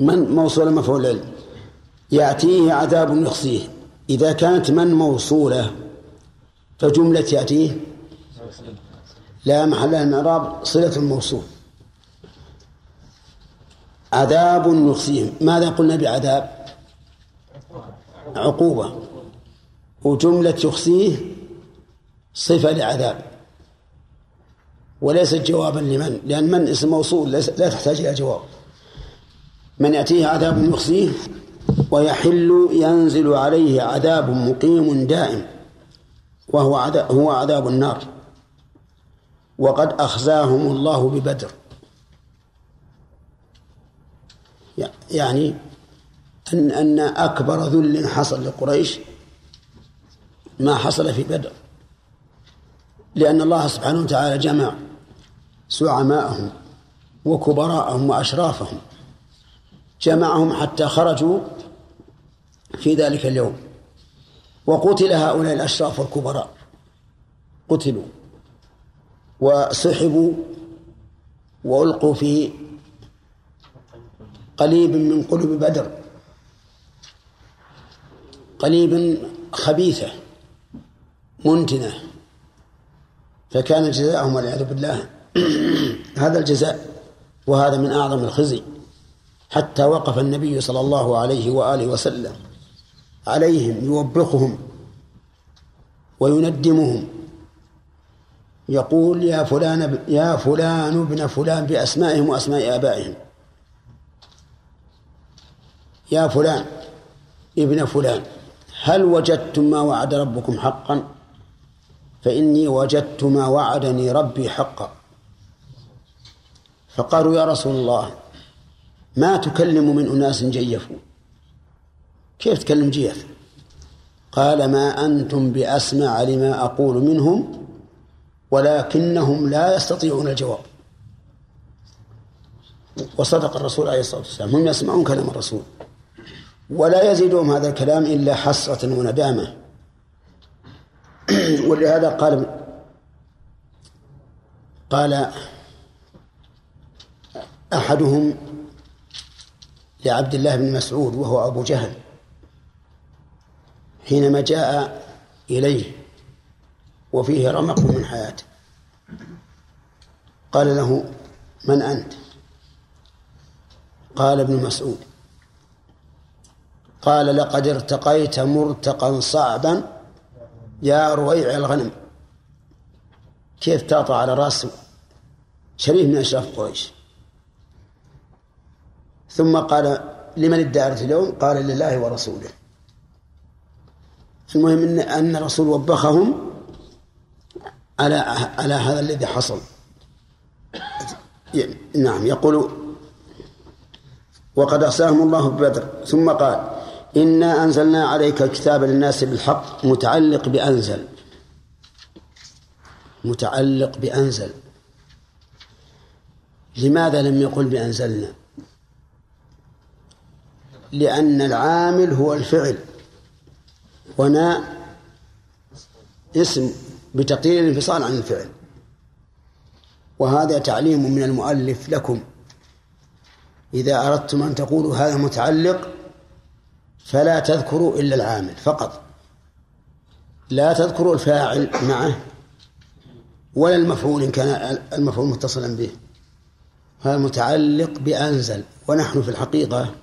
من موصولة مفعول العلم يأتيه عذاب يخزيه. إذا كانت من موصولة فجملة يأتيه لا محل لها من إعراب صلة الموصول عذاب يخزيهم ماذا قلنا بعذاب؟ عقوبة. وجملة يخزيه صفة لعذاب. وليست جوابا لمن؟ لأن من اسم موصول لا تحتاج إلى جواب. من يأتيه عذاب يخزيه ويحل ينزل عليه عذاب مقيم دائم وهو عذاب هو عذاب النار. وقد أخزاهم الله ببدر. يعني أن أن أكبر ذل حصل لقريش ما حصل في بدر. لأن الله سبحانه وتعالى جمع زعماءهم وكبراءهم وأشرافهم جمعهم حتى خرجوا في ذلك اليوم. وقتل هؤلاء الأشراف والكبراء قتلوا. وسحبوا وألقوا في قليب من قلوب بدر. قليب خبيثة منتنة. فكان جزاءهم والعياذ بالله. هذا الجزاء وهذا من أعظم الخزي. حتى وقف النبي صلى الله عليه وآله وسلم عليهم يوبخهم ويندمهم. يقول يا فلان يا فلان ابن فلان بأسمائهم وأسماء آبائهم. يا فلان ابن فلان هل وجدتم ما وعد ربكم حقا؟ فإني وجدت ما وعدني ربي حقا. فقالوا يا رسول الله ما تكلم من أناس جيفوا. كيف تكلم جيف؟ قال ما أنتم بأسمع لما أقول منهم ولكنهم لا يستطيعون الجواب. وصدق الرسول عليه الصلاة والسلام. هم يسمعون كلام الرسول. ولا يزيدهم هذا الكلام إلا حسرة وندامة. ولهذا قال قال أحدهم لعبد الله بن مسعود وهو أبو جهل. حينما جاء إليه وفيه رمق من حياته قال له من أنت؟ قال ابن مسعود قال لقد ارتقيت مرتقا صعبا يا رويع الغنم. كيف تعطى على راس شريف من أشراف قريش. ثم قال لمن الدائرة اليوم؟ قال لله ورسوله. المهم ان أن الرسول وبخهم على على هذا الذي حصل. نعم يقول وقد أحصاهم الله ببدر. ثم قال إنا أنزلنا عليك الكتاب للناس بالحق متعلق بأنزل. متعلق بأنزل. لماذا لم يقل بأنزلنا؟ لأن العامل هو الفعل هنا اسم بتقدير الانفصال عن الفعل. وهذا تعليم من المؤلف لكم. إذا أردتم أن تقولوا هذا متعلق فلا تذكروا إلا العامل فقط. لا تذكروا الفاعل معه ولا المفعول إن كان المفعول متصلا به. هذا متعلق بأنزل ونحن في الحقيقة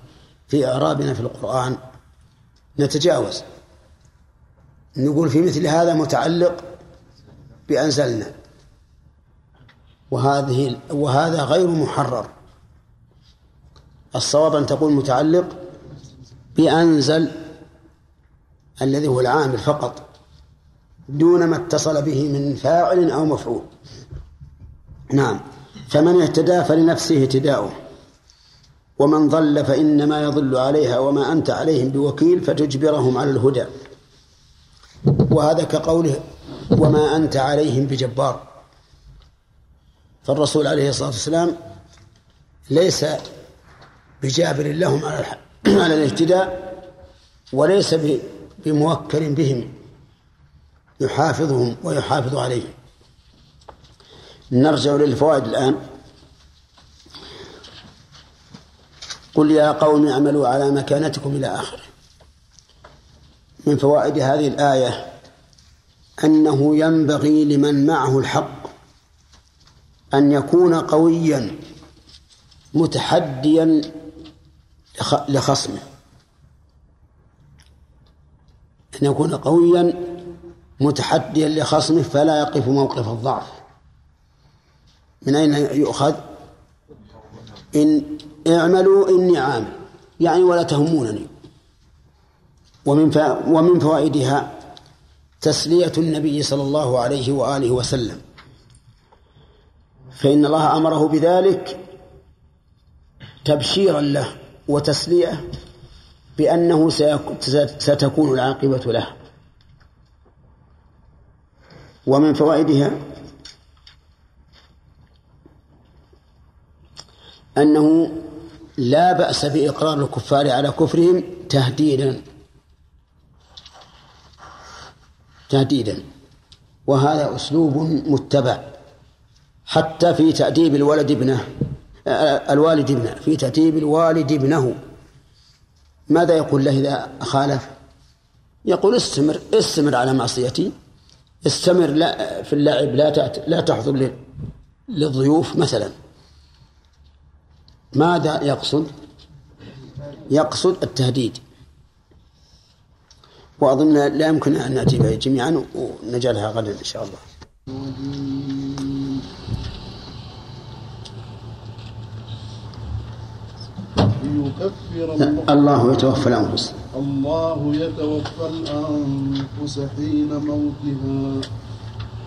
في إعرابنا في القرآن نتجاوز. نقول في مثل هذا متعلق بأنزلنا. وهذه وهذا غير محرر. الصواب أن تقول متعلق بأنزل الذي هو العامل فقط دون ما اتصل به من فاعل أو مفعول. نعم. فمن اهتدى فلنفسه اهتداؤه. ومن ضل فإنما يضل عليها وما أنت عليهم بوكيل فتجبرهم على الهدى. وهذا كقوله وما أنت عليهم بجبار. فالرسول عليه الصلاة والسلام ليس بجابر لهم على على الاهتداء وليس بموكل بهم يحافظهم ويحافظ عليهم. نرجع للفوائد الآن. قل يا قوم اعملوا على مكانتكم إلى آخره. من فوائد هذه الآية أنه ينبغي لمن معه الحق أن يكون قويا متحديا لخصمه. أن يكون قويا متحديا لخصمه فلا يقف موقف الضعف. من أين يؤخذ؟ إن اعملوا إني عامل. يعني ولا تهمونني. ومن ومن فوائدها تسلية النبي صلى الله عليه وآله وسلم. فإن الله أمره بذلك تبشيرا له وتسلية بأنه ستكون العاقبة له. ومن فوائدها أنه لا بأس بإقرار الكفار على كفرهم تهديدا. تهديدا. وهذا أسلوب متبع. حتى في تأديب الولد ابنه الوالد ابنه في تأديب الوالد ابنه. ماذا يقول له إذا خالف؟ يقول استمر استمر على معصيتي. استمر لا في اللعب لا لا تحضر للضيوف مثلا. ماذا يقصد؟ يقصد التهديد. وأظن لا يمكن أن نأتي بها جميعا ونجعلها غدا إن شاء الله. ليكفر الله يتوفى الأنفس. الله يتوفى الأنفس حين موتها.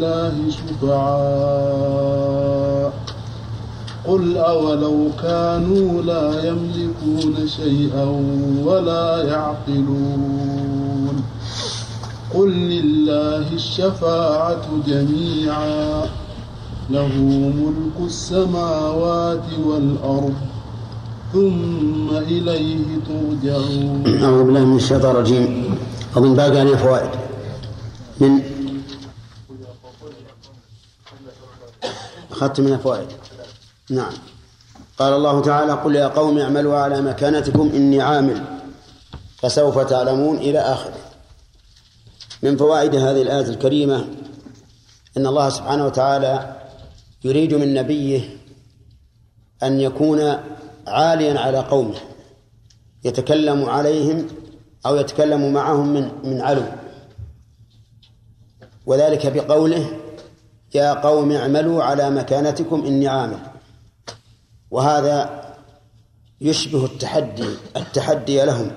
الله شفعاء. قل أولو كانوا لا يملكون شيئا ولا يعقلون. قل لله الشفاعة جميعا. له ملك السماوات والأرض. ثم إليه ترجعون. أعوذ بالله من الشيطان الرجيم. أظن باقي عليه فوائد. من أخذت من الفوائد. نعم. قال الله تعالى قل يا قوم اعملوا على مكانتكم إني عامل فسوف تعلمون إلى آخره. من فوائد هذه الآية الكريمة أن الله سبحانه وتعالى يريد من نبيه أن يكون عاليا على قومه يتكلم عليهم أو يتكلم معهم من من علو. وذلك بقوله يا قوم اعملوا على مكانتكم إني عامل. وهذا يشبه التحدي التحدي لهم.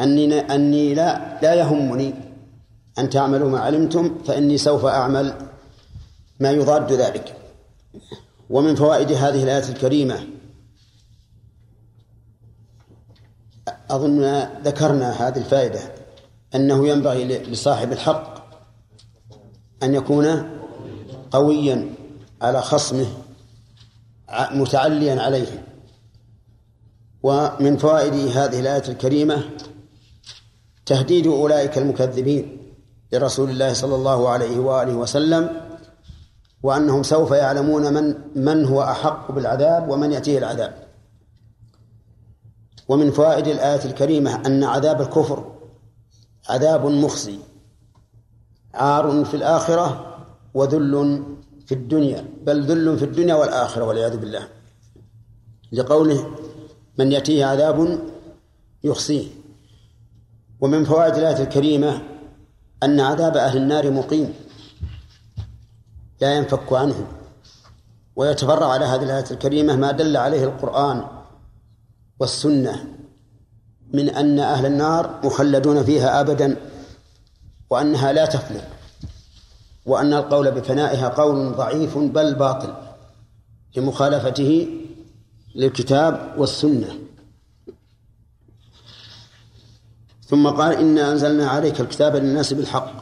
أني أني لا لا يهمني أن تعملوا ما علمتم فإني سوف أعمل ما يضاد ذلك. ومن فوائد هذه الآية الكريمة أظن ذكرنا هذه الفائدة أنه ينبغي لصاحب الحق أن يكون قويا على خصمه متعليا عليه. ومن فوائد هذه الآية الكريمة تهديد أولئك المكذبين لرسول الله صلى الله عليه وآله وسلم وأنهم سوف يعلمون من من هو أحق بالعذاب ومن يأتيه العذاب. ومن فوائد الآية الكريمة أن عذاب الكفر عذاب مخزي. عار في الآخرة وذل في الدنيا بل ذل في الدنيا والآخرة والعياذ بالله. لقوله من يأتيه عذاب يخزيه. ومن فوائد الآية الكريمة أن عذاب أهل النار مقيم لا ينفك عنه. ويتفرع على هذه الآية الكريمة ما دل عليه القرآن والسنة من أن أهل النار مخلدون فيها أبدا. وأنها لا تفنى وأن القول بفنائها قول ضعيف بل باطل لمخالفته للكتاب والسنة. ثم قال إنا أنزلنا عليك الكتاب للناس بالحق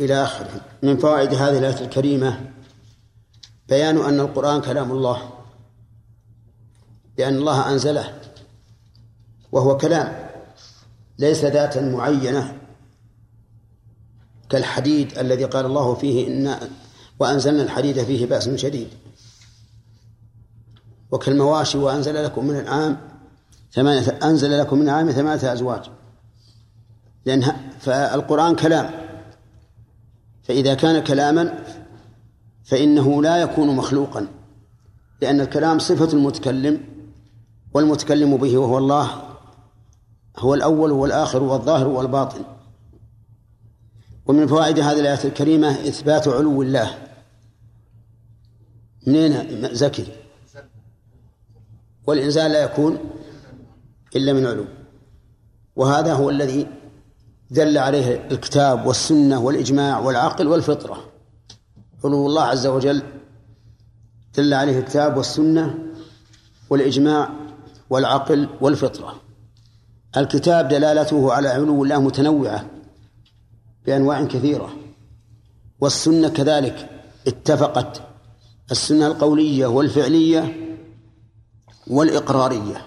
إلى آخره. من فوائد هذه الآية الكريمة بيان أن القرآن كلام الله لأن الله أنزله وهو كلام ليس ذاتا معينة. كالحديد الذي قال الله فيه إن وأنزلنا الحديد فيه بأس شديد. وكالمواشي وأنزل لكم من العام ثمانية أنزل لكم من العام ثمانية أزواج. لأن فالقرآن كلام. فإذا كان كلاما فإنه لا يكون مخلوقا. لأن الكلام صفة المتكلم والمتكلم به وهو الله هو الأول والآخر والظاهر والباطن. ومن فوائد هذه الآية الكريمة إثبات علو الله. منين زكي؟ والإنزال لا يكون إلا من علو. وهذا هو الذي دل عليه الكتاب والسنة والإجماع والعقل والفطرة. علو الله عز وجل دل عليه الكتاب والسنة والإجماع والعقل والفطرة. الكتاب دلالته على علو الله متنوعة. بأنواع كثيرة. والسنة كذلك اتفقت السنة القولية والفعلية والإقرارية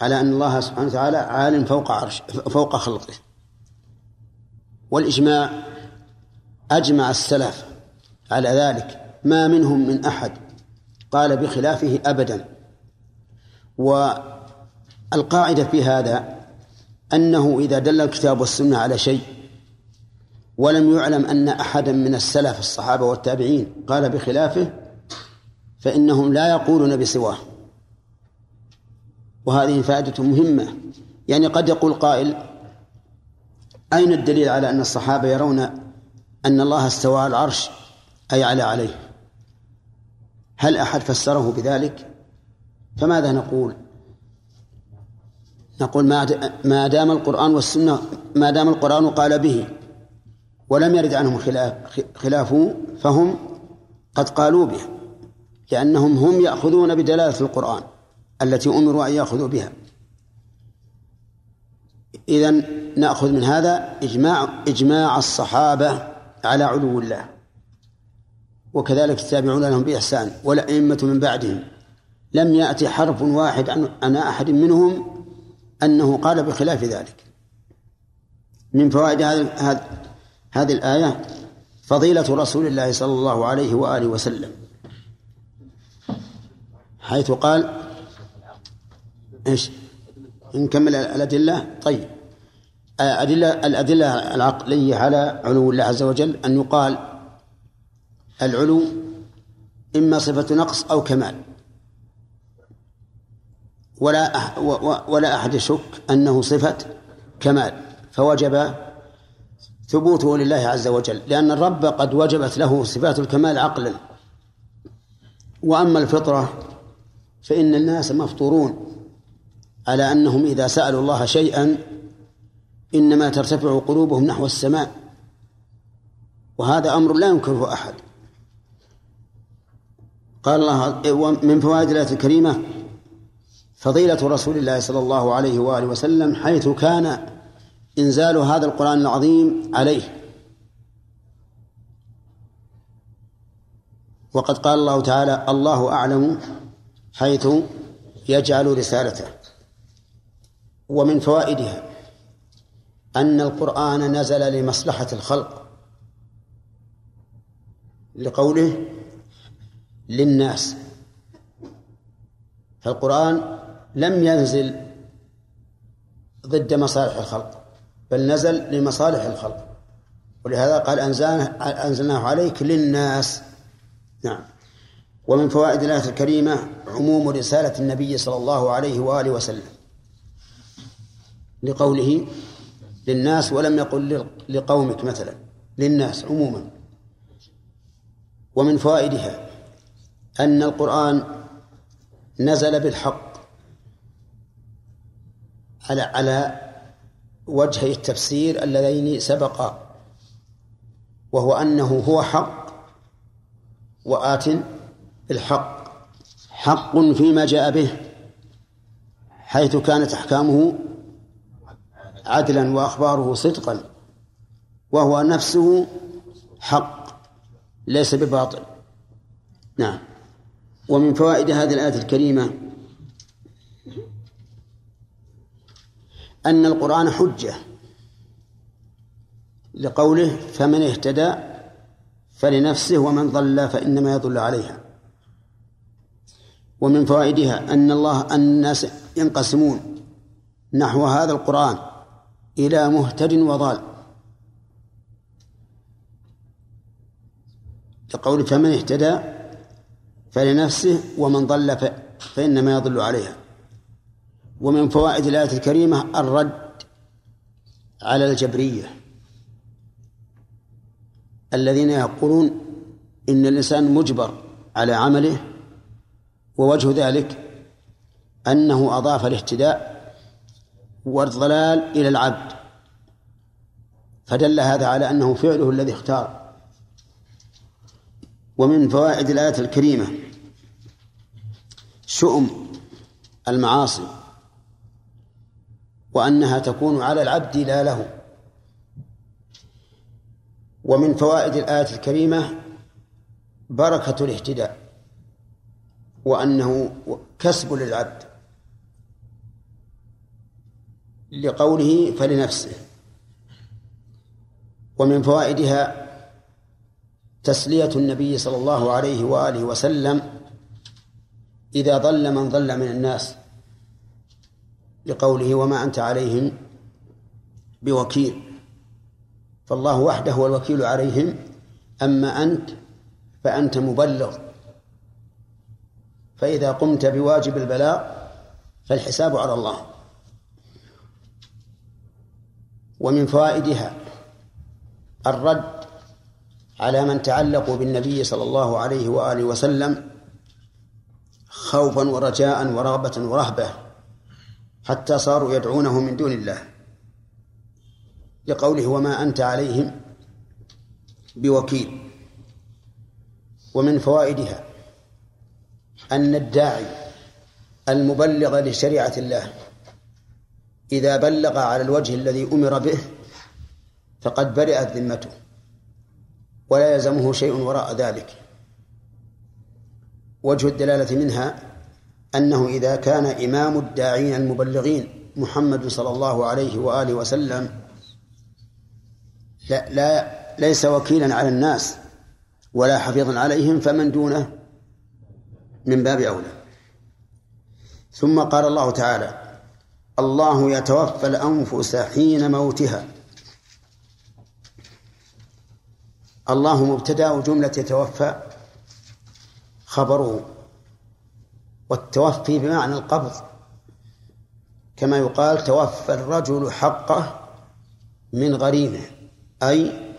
على أن الله سبحانه وتعالى عال فوق عرش فوق خلقه. والإجماع أجمع السلف على ذلك. ما منهم من أحد قال بخلافه أبدا. والقاعدة في هذا أنه إذا دل الكتاب والسنة على شيء ولم يعلم أن أحدا من السلف الصحابة والتابعين قال بخلافه فإنهم لا يقولون بسواه. وهذه فائدة مهمة. يعني قد يقول قائل أين الدليل على أن الصحابة يرون أن الله استوى على العرش أي على عليه؟ هل أحد فسره بذلك؟ فماذا نقول؟ نقول ما دام القرآن والسنة ما دام القرآن قال به ولم يرد عنهم خلاف خلافه فهم قد قالوا به لأنهم هم يأخذون بدلالة القرآن التي أمروا أن يأخذوا بها. إذا نأخذ من هذا إجماع إجماع الصحابة على علو الله وكذلك التابعون لهم بإحسان والأئمة من بعدهم. لم يأتي حرف واحد عن أحد منهم أنه قال بخلاف ذلك. من فوائد هذه هذه الآية فضيلة رسول الله صلى الله عليه وآله وسلم حيث قال إيش؟ نكمل الأدلة؟ طيب. أدلة الأدلة العقلية على علو الله عز وجل أن يقال العلو إما صفة نقص أو كمال. ولا أح ولا أحد يشك أنه صفة كمال فوجب ثبوته لله عز وجل لأن الرب قد وجبت له صفات الكمال عقلا. وأما الفطرة فإن الناس مفطورون على أنهم إذا سألوا الله شيئا إنما ترتفع قلوبهم نحو السماء. وهذا أمر لا ينكره أحد. قال الله من فوائد الآية الكريمة فضيلة رسول الله صلى الله عليه وآله وسلم حيث كان إنزال هذا القرآن العظيم عليه. وقد قال الله تعالى الله أعلم حيث يجعل رسالته. ومن فوائدها أن القرآن نزل لمصلحة الخلق. لقوله للناس. فالقرآن لم ينزل ضد مصالح الخلق. بل نزل لمصالح الخلق. ولهذا قال أنزلناه عليك للناس. نعم. ومن فوائد الآية الكريمة عموم رسالة النبي صلى الله عليه وآله وسلم. لقوله للناس ولم يقل لقومك مثلا. للناس عموما. ومن فوائدها أن القرآن نزل بالحق على على وجهي التفسير اللذين سبقا وهو أنه هو حق وآت بالحق حق فيما جاء به حيث كانت أحكامه عدلا وأخباره صدقا وهو نفسه حق ليس بباطل. نعم. ومن فوائد هذه الآية الكريمة أن القرآن حجة. لقوله فمن اهتدى فلنفسه ومن ضل فإنما يضل عليها. ومن فوائدها أن الله أن الناس ينقسمون نحو هذا القرآن إلى مهتد وضال. لقول فمن اهتدى فلنفسه ومن ضل فإنما يضل عليها. ومن فوائد الآية الكريمة الرد على الجبرية. الذين يقولون إن الإنسان مجبر على عمله ووجه ذلك أنه أضاف الاهتداء والضلال إلى العبد. فدل هذا على أنه فعله الذي اختار. ومن فوائد الآية الكريمة شؤم المعاصي. وأنها تكون على العبد لا له. ومن فوائد الآية الكريمة بركة الاهتداء وأنه كسب للعبد. لقوله فلنفسه. ومن فوائدها تسلية النبي صلى الله عليه وآله وسلم إذا ضل من ضل من الناس. لقوله وما أنت عليهم بوكيل. فالله وحده هو الوكيل عليهم. أما أنت فأنت مبلغ. فإذا قمت بواجب البلاغ فالحساب على الله. ومن فوائدها الرد على من تعلقوا بالنبي صلى الله عليه وآله وسلم خوفا ورجاء ورغبة ورهبة. حتى صاروا يدعونه من دون الله. لقوله وما أنت عليهم بوكيل. ومن فوائدها أن الداعي المبلغ لشريعة الله إذا بلغ على الوجه الذي أمر به فقد برئت ذمته ولا يلزمه شيء وراء ذلك. وجه الدلالة منها أنه إذا كان إمام الداعين المبلغين محمد صلى الله عليه وآله وسلم لا, لا ليس وكيلا على الناس ولا حفيظا عليهم فمن دونه من باب أولى. ثم قال الله تعالى الله يتوفى الأنفس حين موتها. الله مبتدأ وجملة يتوفى خبره. والتوفي بمعنى القبض. كما يقال توفى الرجل حقه من غريمه أي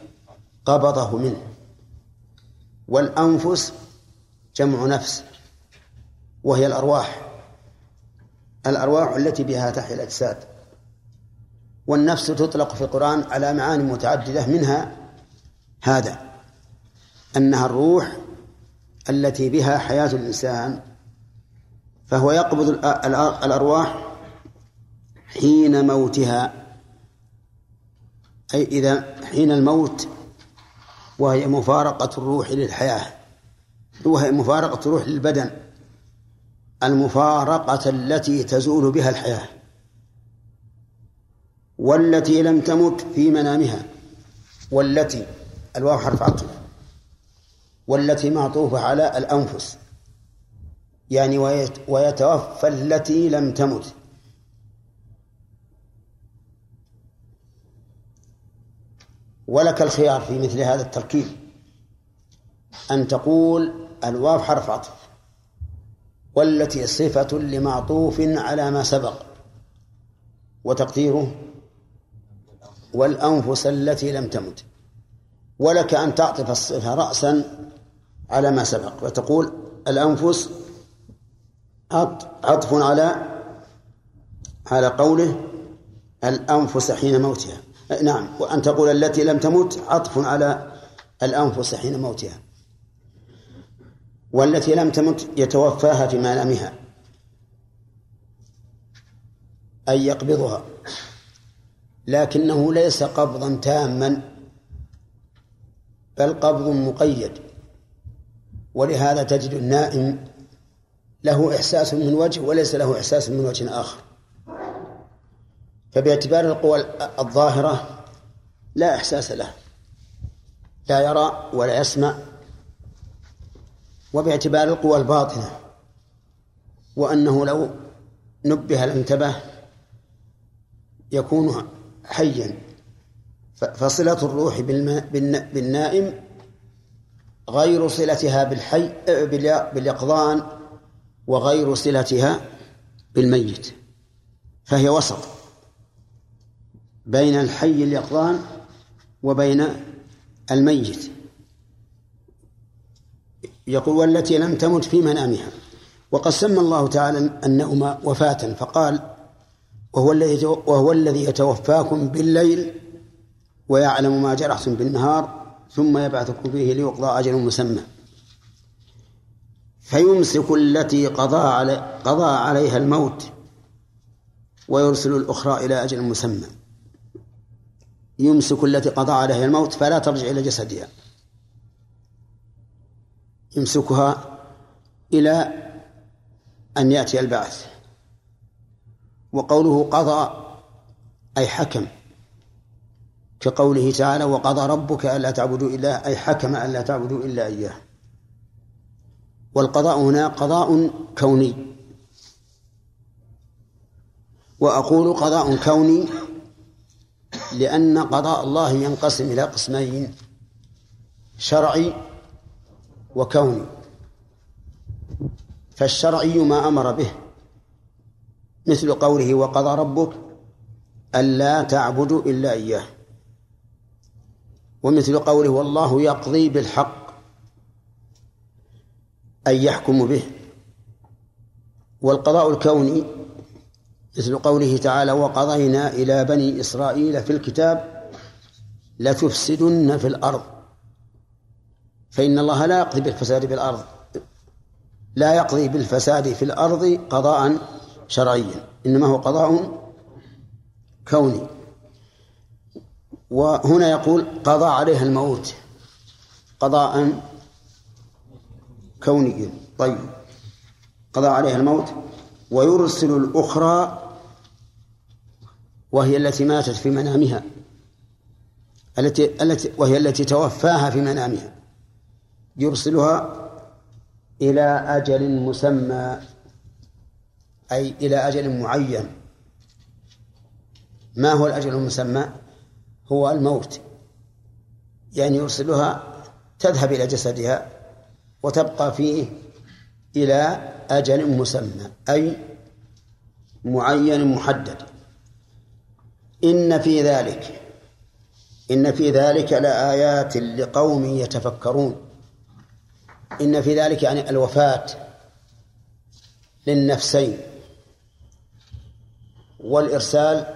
قبضه منه. والأنفس جمع نفس وهي الأرواح. الأرواح التي بها تحيا الأجساد. والنفس تطلق في القرآن على معاني متعددة منها هذا أنها الروح التي بها حياة الإنسان فهو يقبض الأرواح حين موتها. أي إذا حين الموت وهي مفارقة الروح للحياة وهي مفارقة الروح للبدن المفارقة التي تزول بها الحياة والتي لم تمت في منامها والتي الواو حرف عطف والتي معطوفة على الأنفس. يعني ويتوفى التي لم تمت. ولك الخيار في مثل هذا التركيب. أن تقول الواو حرف عطف والتي صفة لمعطوف على ما سبق. وتقديره والأنفس التي لم تمت. ولك أن تعطف الصفة رأسا على ما سبق وتقول الأنفس عطف على على قوله الأنفس حين موتها. نعم وأن تقول التي لم تمت عطف على الأنفس حين موتها. والتي لم تمت يتوفاها في منامها أي يقبضها. لكنه ليس قبضا تاما بل قبض مقيد. ولهذا تجد النائم له إحساس من وجه وليس له إحساس من وجه آخر. فباعتبار القوى الظاهرة لا إحساس له لا يرى ولا يسمع وباعتبار القوى الباطنة وأنه لو نبه لانتبه يكون حيا. فصلة الروح بالنائم غير صلتها بالحي باليقظان وغير صلتها بالميت فهي وسط بين الحي اليقظان وبين الميت. يقول والتي لم تمت في منامها. وقد سمى الله تعالى النوم وفاة فقال وهو الذي وهو الذي يتوفاكم بالليل ويعلم ما جرحتم بالنهار ثم يبعثكم فيه ليقضى أجل مسمى. فيمسك التي قضى علي قضى عليها الموت ويرسل الأخرى إلى أجل مسمى. يمسك التي قضى عليها الموت فلا ترجع إلى جسدها. يمسكها إلى أن يأتي البعث. وقوله قضى أي حكم. كقوله تعالى وقضى ربك ألا تعبدوا إلا أي حكم ألا تعبدوا إلا إياه. والقضاء هنا قضاء كوني. وأقول قضاء كوني لأن قضاء الله ينقسم إلى قسمين شرعي وكوني. فالشرعي ما أمر به مثل قوله وقضى ربك ألا تعبدوا إلا إياه. ومثل قوله والله يقضي بالحق أي يحكم به. والقضاء الكوني مثل قوله تعالى وقضينا إلى بني إسرائيل في الكتاب لتفسدن في الأرض. فإن الله لا يقضي بالفساد في الأرض لا يقضي بالفساد في الأرض قضاء شرعيا إنما هو قضاء كوني. وهنا يقول قضى عليها الموت قضاء كونيا طيب. قضى عليها الموت. ويرسل الأخرى وهي التي ماتت في منامها. التي التي وهي التي توفاها في منامها. يرسلها إلى أجل مسمى أي إلى أجل معين. ما هو الأجل المسمى؟ هو الموت. يعني يرسلها تذهب إلى جسدها. وتبقى فيه إلى أجل مسمى أي معين محدد. إن في ذلك إن في ذلك لآيات لقوم يتفكرون. إن في ذلك يعني الوفاة للنفسين والإرسال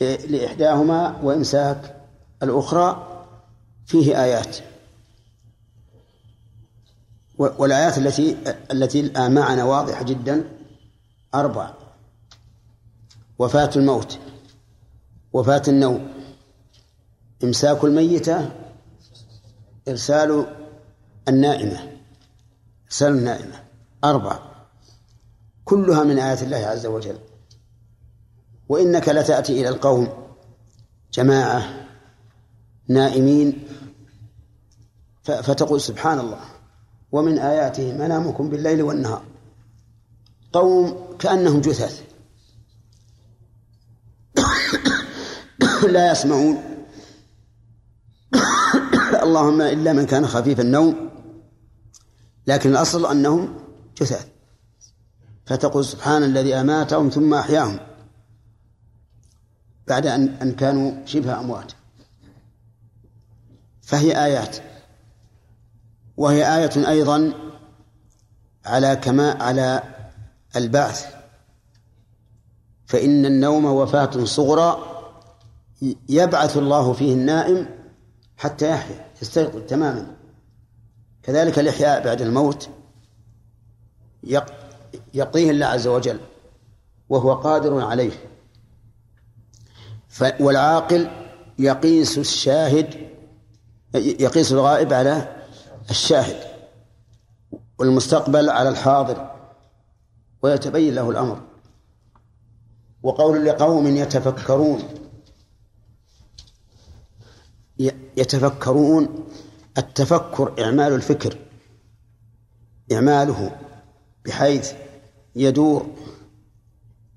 لإحداهما وإمساك الأخرى فيه آيات. والآيات التي التي الآن معنا واضحة جدا. أربع وفاة الموت. وفاة النوم. إمساك الميتة. إرسال النائمة. إرسال النائمة. أربع كلها من آيات الله عز وجل. وإنك لتأتي إلى القوم. جماعة. نائمين. فتقول سبحان الله. ومن آياته منامكم بالليل والنهار. قوم كأنهم جثث. لا يسمعون. اللهم إلا من كان خفيف النوم لكن الأصل أنهم جثث. فتقول سبحان الذي أماتهم ثم أحياهم. بعد أن كانوا شبه أموات. فهي آيات. وهي آية أيضا على كما على البعث. فإن النوم وفاة صغرى يبعث الله فيه النائم حتى يحيا يستيقظ تماما. كذلك الإحياء بعد الموت يقضيه الله عز وجل وهو قادر عليه. والعاقل يقيس الشاهد يقيس الغائب على الشاهد والمستقبل على الحاضر ويتبين له الأمر. وقول لقوم يتفكرون يتفكرون التفكر إعمال الفكر إعماله بحيث يدور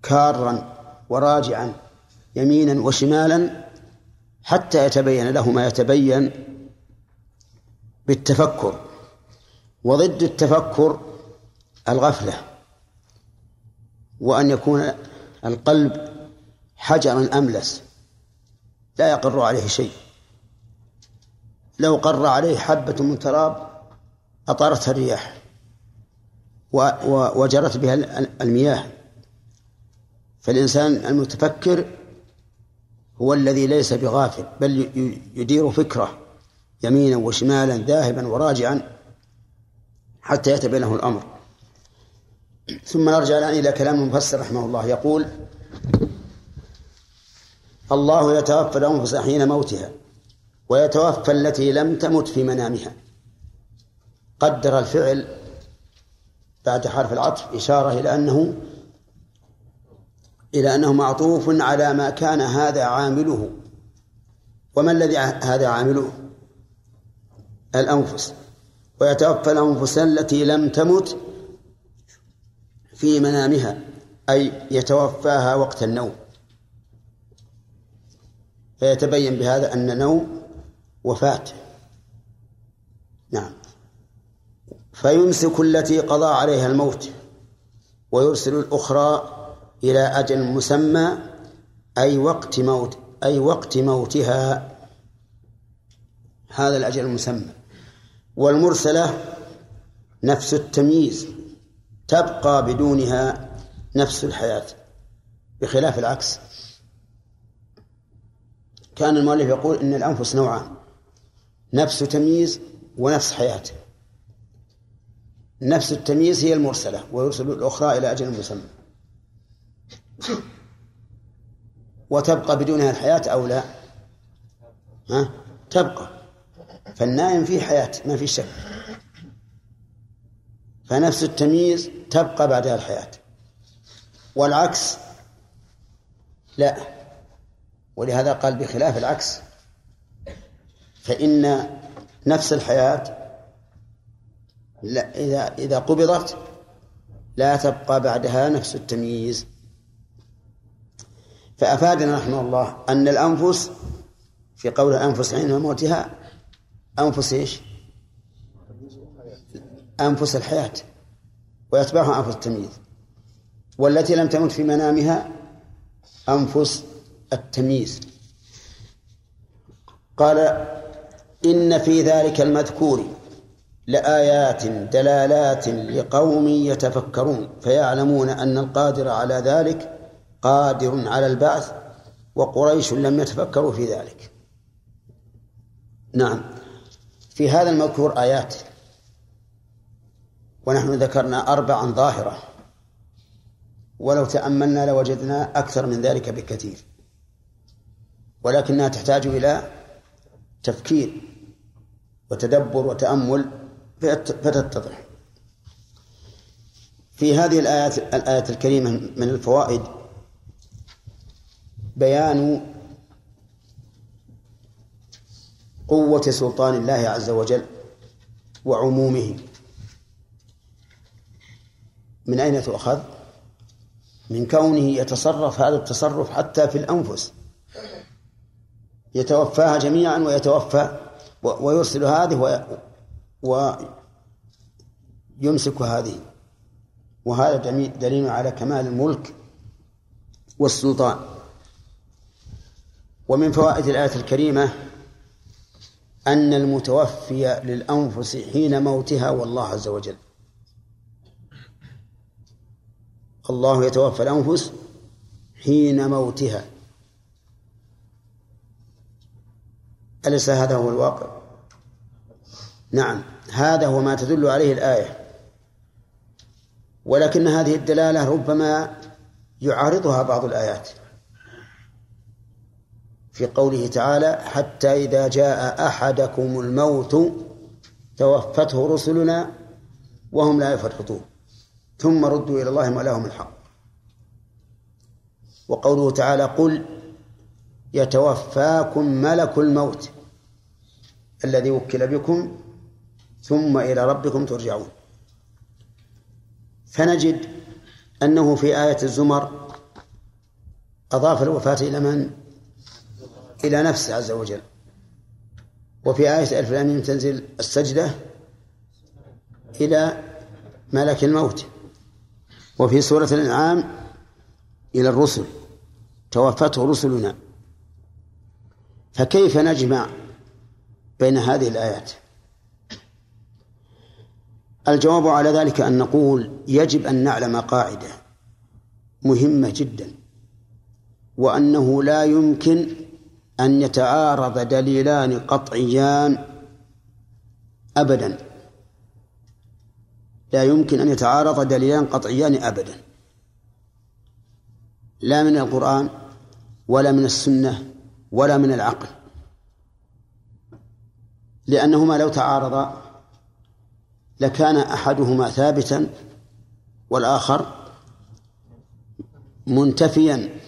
كارا وراجعا يمينا وشمالا حتى يتبين له ما يتبين بالتفكر وضد التفكر الغفلة وأن يكون القلب حجرا أملس لا يقر عليه شيء. لو قر عليه حبة من تراب أطارتها الرياح وجرت بها المياه. فالإنسان المتفكر هو الذي ليس بغافل بل يدير فكره. يمينا وشمالا ذاهبا وراجعا حتى يتبين له الأمر. ثم نرجع الآن إلى كلام المفسر رحمه الله. يقول الله يتوفى الأنفس حين موتها ويتوفى التي لم تمت في منامها. قدر الفعل بعد حرف العطف إشارة إلى أنه إلى أنه معطوف على ما كان هذا عامله. وما الذي هذا عامله؟ الأنفس ويتوفى الأنفس التي لم تمت في منامها أي يتوفاها وقت النوم. فيتبين بهذا أن نوم وفاة. نعم. فيمسك التي قضى عليها الموت ويرسل الأخرى إلى أجل مسمى أي وقت موت أي وقت موتها. هذا الأجل المسمى. والمرسلة نفس التمييز تبقى بدونها نفس الحياة بخلاف العكس. كان المؤلف يقول إن الأنفس نوعان نفس تمييز ونفس حياة. نفس التمييز هي المرسلة ويرسل الأخرى إلى أجل مسمى. وتبقى بدونها الحياة أو لا؟ ها؟ تبقى. فالنائم فيه حياة ما في شك فنفس التمييز تبقى بعدها الحياة. والعكس لا. ولهذا قال بخلاف العكس فإن نفس الحياة لا إذا إذا قبضت لا تبقى بعدها نفس التمييز. فأفادنا رحمه الله أن الأنفس في قول الأنفس عند موتها أنفس إيش؟ أنفس الحياة ويتبعها أنفس التمييز. والتي لم تمت في منامها أنفس التمييز. قال إن في ذلك المذكور لآيات دلالات لقوم يتفكرون فيعلمون أن القادر على ذلك قادر على البعث وقريش لم يتفكروا في ذلك. نعم. في هذا المذكور آيات. ونحن ذكرنا أربعا ظاهرة. ولو تأملنا لوجدنا أكثر من ذلك بكثير. ولكنها تحتاج إلى تفكير وتدبر وتأمل فتتضح. في هذه الآيات الآية الكريمة من الفوائد بيان قوة سلطان الله عز وجل وعمومه. من أين تؤخذ؟ من كونه يتصرف هذا التصرف حتى في الأنفس. يتوفاها جميعا ويتوفى ويرسل هذه ويمسك هذه. وهذا دليل على كمال الملك والسلطان. ومن فوائد الآية الكريمة أن المتوفي للأنفس حين موتها والله عز وجل. الله يتوفى الأنفس حين موتها. أليس هذا هو الواقع؟ نعم هذا هو ما تدل عليه الآية. ولكن هذه الدلالة ربما يعارضها بعض الآيات. في قوله تعالى حتى إذا جاء أحدكم الموت توفته رسلنا وهم لا يفرطون. ثم ردوا إلى الله مولاهم الحق. وقوله تعالى قل يتوفاكم ملك الموت الذي وكل بكم ثم إلى ربكم ترجعون. فنجد أنه في آية الزمر أضاف الوفاة إلى من؟ إلى نفسه عز وجل. وفي آية ألف لام تنزل السجدة إلى ملك الموت. وفي سورة الأنعام إلى الرسل. توفته رسلنا. فكيف نجمع بين هذه الآيات؟ الجواب على ذلك أن نقول يجب أن نعلم قاعدة مهمة جدا وأنه لا يمكن أن يتعارض دليلان قطعيان أبدا. لا يمكن أن يتعارض دليلان قطعيان أبدا. لا من القرآن ولا من السنة ولا من العقل. لأنهما لو تعارضا لكان أحدهما ثابتا والآخر منتفيا.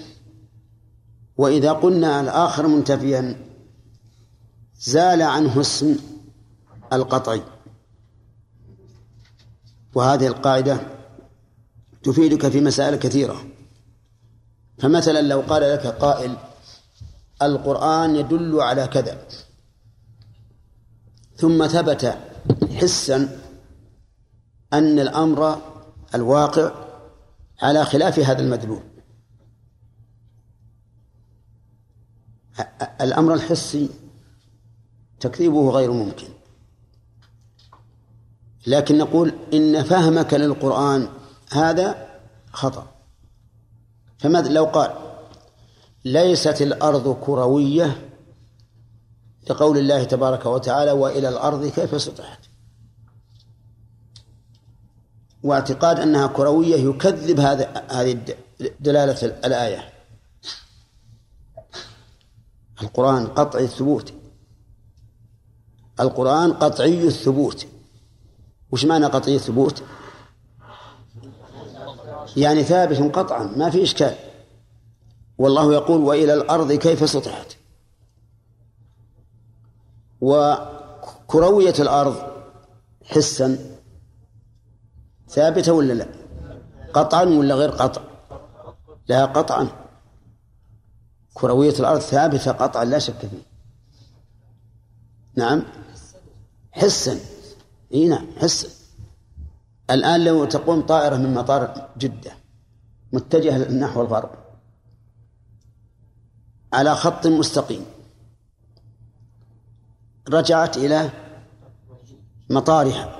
وإذا قلنا الآخر منتفيا زال عنه اسم القطعي وهذه القاعدة تفيدك في مسائل كثيرة. فمثلا لو قال لك قائل القرآن يدل على كذا. ثم ثبت حسا أن الأمر الواقع على خلاف هذا المدلول. الأمر الحسي تكذيبه غير ممكن. لكن نقول إن فهمك للقرآن هذا خطأ. فماذا لو قال ليست الأرض كروية لقول الله تبارك وتعالى وإلى الأرض كيف سطحت؟ واعتقاد أنها كروية يكذب هذا هذه دلالة الآية. القرآن قطعي الثبوت. القرآن قطعي الثبوت. وش معنى قطعي الثبوت؟ يعني ثابت قطعا ما في إشكال. والله يقول وإلى الأرض كيف سطحت؟ وكروية الأرض حسا ثابتة ولا لا؟ قطعا ولا غير قطع؟ لا قطعا. كروية الأرض ثابتة قطعا لا شك فيه نعم. حسا. إي نعم حسا. الآن لو تقوم طائرة من مطار جدة متجهة نحو الغرب على خط مستقيم رجعت إلى مطارها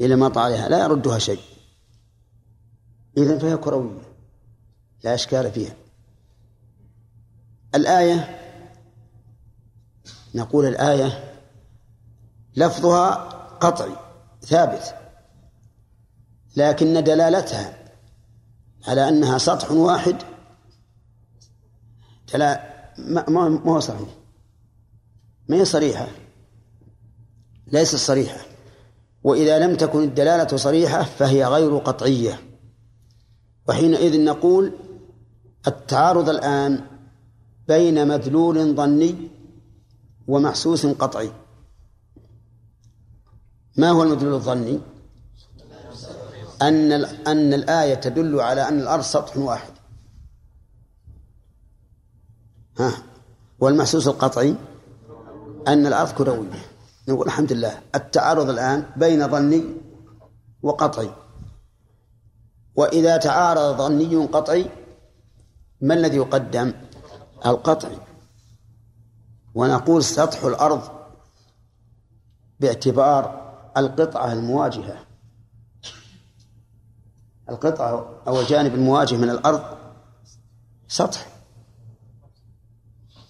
إلى مطارها لا يردها شيء. إذن فهي كروية لا إشكال فيها. الآية نقول الآية لفظها قطعي ثابت لكن دلالتها على أنها سطح واحد. لا ما هو صحيح؟ ما هي صريحة؟ ليست صريحة. وإذا لم تكن الدلالة صريحة فهي غير قطعية. وحينئذ نقول التعارض الآن بين مدلول ظني ومحسوس قطعي. ما هو المدلول الظني؟ أن أن الآية تدل على أن الأرض سطح واحد. ها. والمحسوس القطعي أن الأرض كروية. نقول الحمد لله. التعارض الآن بين ظني وقطعي. وإذا تعارض ظني قطعي ما الذي يقدم؟ القطعي ونقول سطح الأرض باعتبار القطعة المواجهة. القطعة أو الجانب المواجه من الأرض سطح.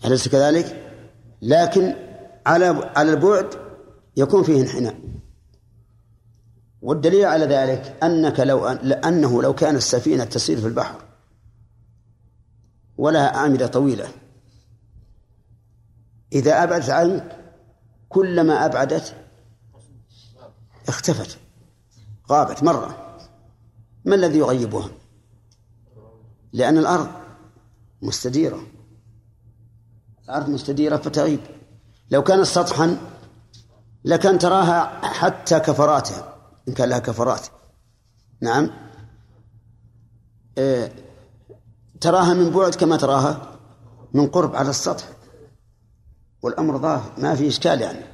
أليس كذلك؟ لكن على على البعد يكون فيه انحناء. والدليل على ذلك أنك لو أنه لو كانت السفينة تسير في البحر ولها أعمدة طويلة. إذا أبعدت عنك كلما أبعدت اختفت غابت مرة. ما الذي يغيبها؟ لأن الأرض مستديرة. الأرض مستديرة فتغيب. لو كانت سطحا لكان تراها حتى كفراتها إن كان لها كفرات. نعم. إيه تراها من بعد كما تراها من قرب على السطح. والأمر ظاهر ما في إشكال يعني.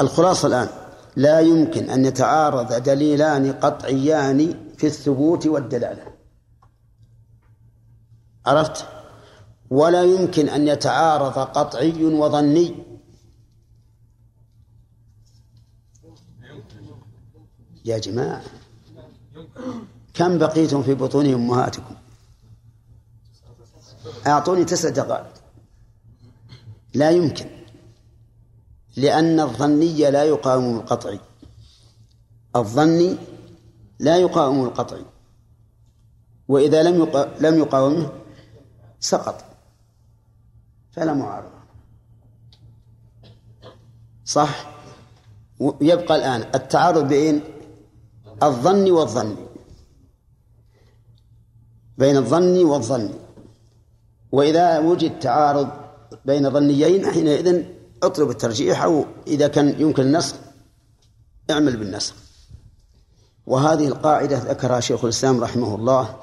الخلاصة الآن لا يمكن أن يتعارض دليلان قطعيان في الثبوت والدلالة. عرفت؟ ولا يمكن أن يتعارض قطعي وظني. يا جماعة. كم بقيتم في بطون أمهاتكم؟ أعطوني تسع دقائق. لا يمكن. لأن الظني لا يقاوم القطعي الظني لا يقاوم القطعي وإذا لم لم يقاومه سقط. فلا معارضة. صح؟ يبقى الآن التعارض بين الظن والظن بين الظن والظن. وإذا وجد تعارض بين ظنيين حينئذ اطلب الترجيح أو إذا كان يمكن النسخ اعمل بالنسخ وهذه القاعدة ذكرها شيخ الإسلام رحمه الله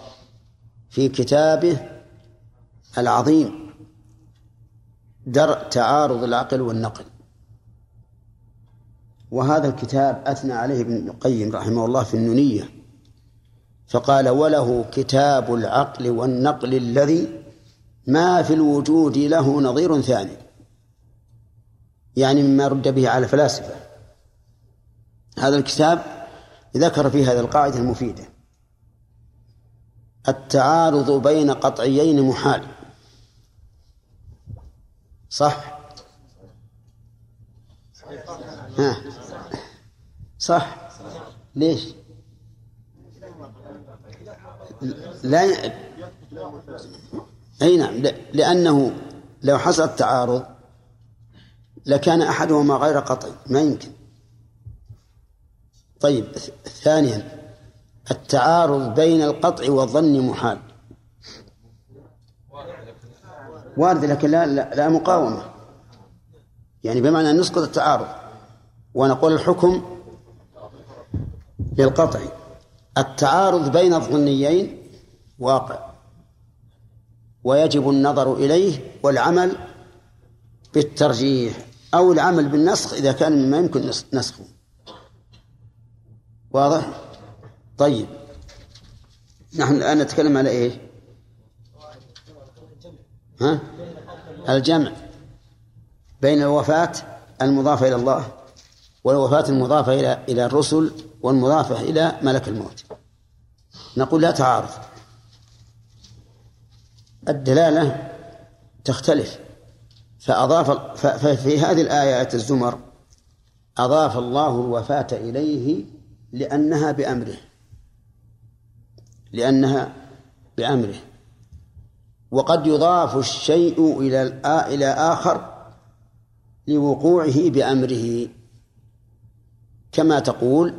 في كتابه العظيم درء تعارض العقل والنقل. وهذا الكتاب أثنى عليه ابن القيم رحمه الله في النونية. فقال وله كتاب العقل والنقل الذي ما في الوجود له نظير ثاني. يعني مما رد به على الفلاسفة هذا الكتاب ذكر فيه هذه القاعدة المفيدة. التعارض بين قطعيين محال. صح؟ ها. صح. ليش؟ لا أي نعم لأنه لو حصل التعارض لكان أحدهما غير قطعي ما يمكن. طيب ثانيا التعارض بين القطع والظن محال. وارد لكن لا, لا, لا مقاومة. يعني بمعنى أن نسقط التعارض ونقول الحكم للقطع. التعارض بين الظنيين واقع ويجب النظر إليه والعمل بالترجيح أو العمل بالنسخ إذا كان مما يمكن نسخه واضح؟ طيب نحن الآن نتكلم على إيه؟ ها؟ الجمع بين الوفاة المضافة إلى الله والوفاة المضافة إلى إلى الرسل والمضافة إلى ملك الموت. نقول لا تعارض. الدلالة تختلف. فأضاف ففي هذه الآية الزمر أضاف الله الوفاة إليه لأنها بأمره. لأنها بأمره. وقد يضاف الشيء إلى إلى آخر لوقوعه بأمره. كما تقول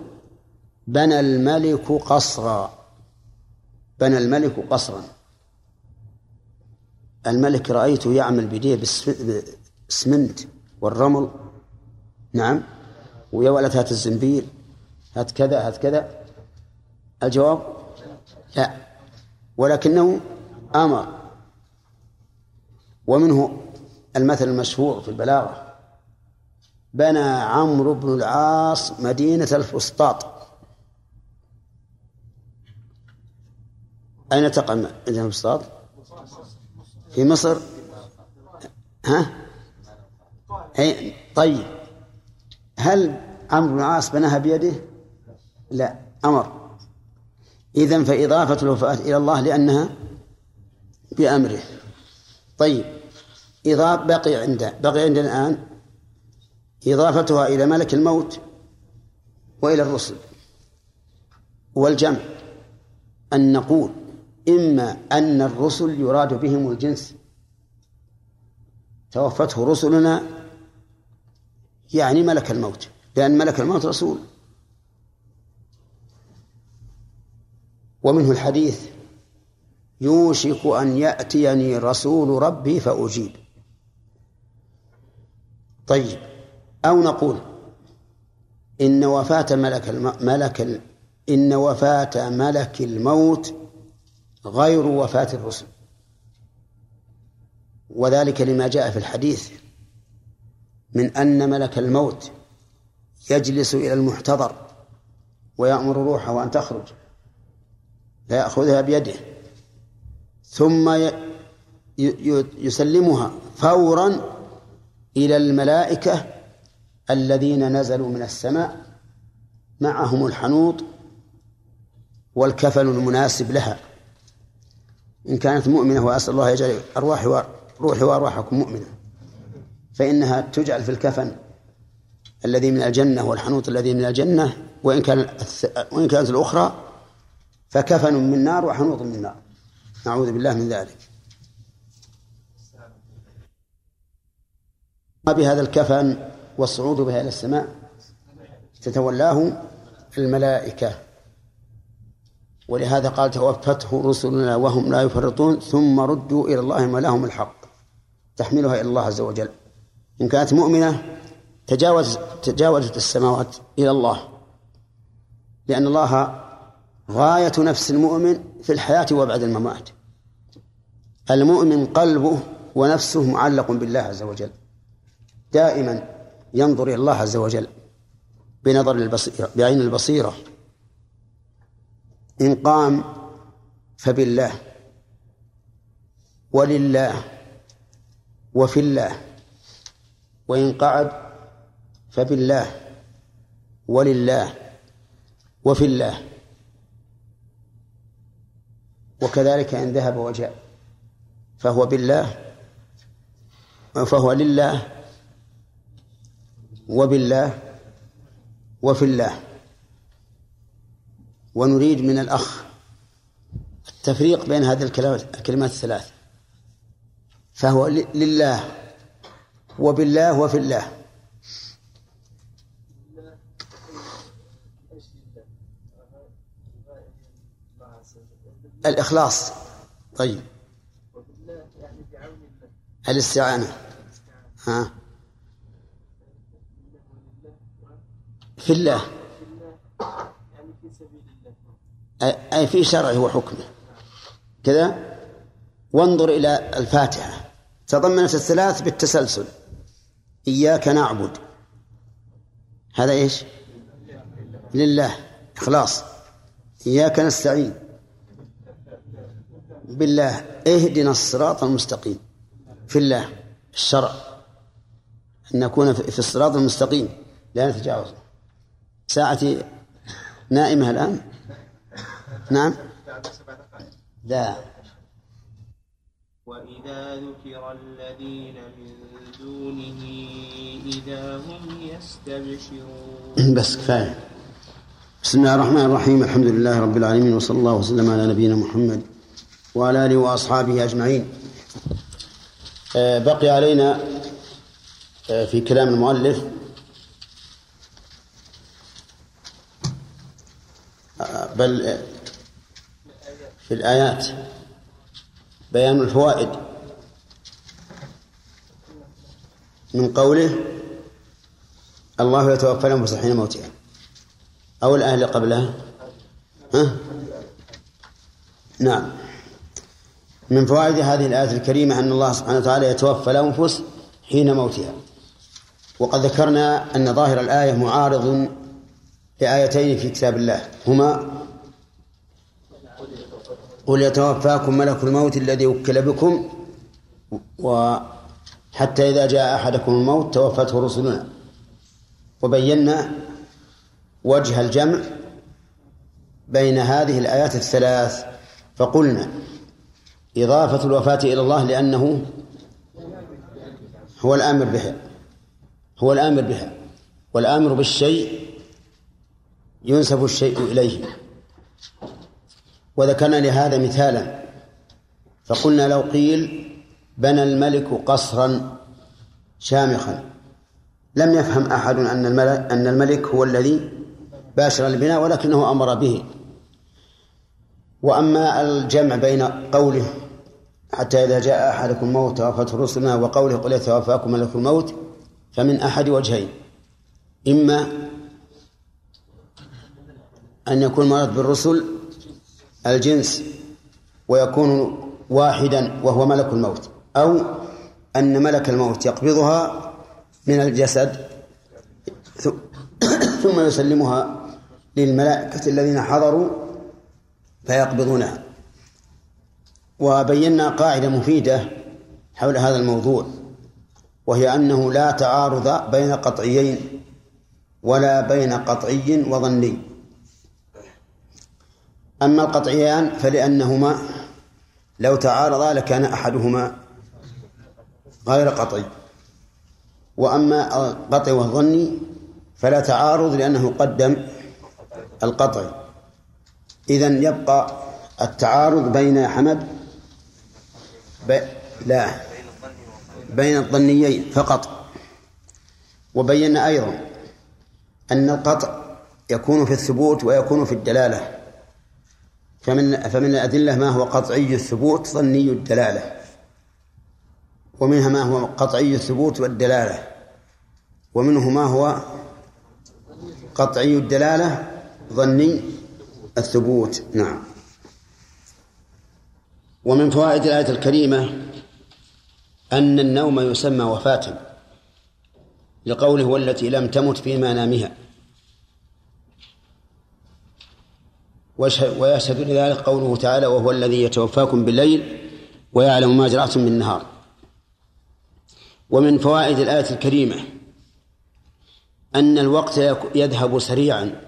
بنى الملك قصرا. بنى الملك قصرا. الملك رأيته يعمل بيديه بالسمنت والرمل. نعم. ويا ولد هات الزنبيل. هات كذا هات كذا. الجواب لا. ولكنه أمر. ومنه المثل المشهور في البلاغة. بنى عمرو بن العاص مدينة الفسطاط. أين تقع مدينة الفسطاط؟ في مصر؟ ها؟ أي طيب. هل عمرو بن العاص بناها بيده؟ لا. أمر. إذن فإضافة الوفاة إلى الله لأنها بأمره. طيب. إضافة بقي عنده بقي عندنا الآن إضافتها إلى ملك الموت وإلى الرسل. والجمع أن نقول إما أن الرسل يراد بهم الجنس. توفته رسلنا يعني ملك الموت لأن ملك الموت رسول. ومنه الحديث يوشك أن يأتيني رسول ربي فأجيب. طيب أو نقول إن وفاة ملك الم... ملك إن وفاة ملك الموت غير وفاة الرسل. وذلك لما جاء في الحديث من أن ملك الموت يجلس إلى المحتضر ويأمر روحه أن تخرج فيأخذها بيده ثم يسلمها فورا إلى الملائكة الذين نزلوا من السماء معهم الحنوط والكفن المناسب لها. إن كانت مؤمنة وأسأل الله يجعل أرواحي روحي وأرواحكم مؤمنة. فإنها تجعل في الكفن الذي من الجنة والحنوط الذي من الجنة وإن كان وإن كانت الأخرى فكفن من نار وحنوط من نار. نعوذ بالله من ذلك. بهذا الكفن؟ والصعود بها إلى السماء تتولاه الملائكة. ولهذا قال توفته رسلنا وهم لا يفرطون ثم ردوا إلى الله ولهم الحق. تحملها إلى الله عز وجل. إن كانت مؤمنة تجاوز تجاوزت السماوات إلى الله. لأن الله غاية نفس المؤمن في الحياة وبعد الممات. المؤمن قلبه ونفسه معلق بالله عز وجل. دائما ينظر إلى الله عز وجل بنظر البصيرة بعين البصيرة. إن قام فبالله ولله وفي الله وإن قعد فبالله ولله وفي الله وكذلك إن ذهب وجاء فهو بالله فهو لله وبالله وفي الله. ونريد من الأخ التفريق بين هذه الكلمات الثلاث. فهو لله وبالله وفي الله. الإخلاص. طيب. الاستعانة. ها؟ في الله. أي في شرعه وحكمه كذا؟ وانظر إلى الفاتحة. تضمنت الثلاث بالتسلسل. إياك نعبد. هذا إيش؟ لله. إخلاص. إياك نستعين. بالله. اهدنا الصراط المستقيم. في الله. الشرع. أن نكون في الصراط المستقيم. لا نتجاوز. ساعتي نائمة الآن؟ نعم. لا. وإذا ذكر الذين من دونه إذا هم يستبشرون. بس كفاية. بسم الله الرحمن الرحيم. الحمد لله رب العالمين وصلى الله وسلم على نبينا محمد وعلى آله وأصحابه أجمعين. آه، بقي علينا آه، في كلام المؤلف بل في الآيات. بيان الفوائد. من قوله الله يتوفى الأنفس حين موتها أو الآية اللي قبلها. ها؟ نعم. من فوائد هذه الآية الكريمة أن الله سبحانه وتعالى يتوفى الأنفس حين موتها وقد ذكرنا أن ظاهر الآية معارض لآيتين في كتاب الله. هما قل يتوفاكم ملك الموت الذي وكل بكم وحتى إذا جاء أحدكم الموت توفته رسلنا. وبينا وجه الجمع بين هذه الآيات الثلاث فقلنا إضافة الوفاة إلى الله لأنه هو الآمر بها هو الآمر بها والآمر بالشيء ينسب الشيء إليه. وذكرنا لهذا مثالا. فقلنا لو قيل بنى الملك قصرا شامخا. لم يفهم أحد أن الملك, أن الملك هو الذي باشر البناء ولكنه أمر به. وأما الجمع بين قوله حتى إذا جاء أحدكم الموت توفته رسلنا وقوله قل يتوفاكم ملك الموت فمن أحد وجهين. إما أن يكون مراد بالرسل الجنس ويكون واحدا وهو ملك الموت أو أن ملك الموت يقبضها من الجسد ثم يسلمها للملائكة الذين حضروا فيقبضونها. وبينا قاعدة مفيدة حول هذا الموضوع وهي أنه لا تعارض بين قطعيين ولا بين قطعي وظني. أما القطعيان فلأنهما لو تعارضا لكان أحدهما غير قطعي. وأما القطع والظني فلا تعارض لأنه قدم القطع. إذن يبقى التعارض بين حمد ب... لا بين الظنيين فقط. وبينا أيضا أن القطع يكون في الثبوت ويكون في الدلالة. فمن فمن الأدلة ما هو قطعي الثبوت ظني الدلالة ومنها ما هو قطعي الثبوت والدلالة ومنه ما هو قطعي الدلالة ظني الثبوت. نعم. ومن فوائد الآية الكريمة أن النوم يسمى وفاة لقوله والتي لم تمت في منامها ويشهد لذلك قوله تعالى وهو الذي يتوفاكم بالليل ويعلم ما جرعتم بالنهار ومن فوائد الآية الكريمة أن الوقت يذهب سريعا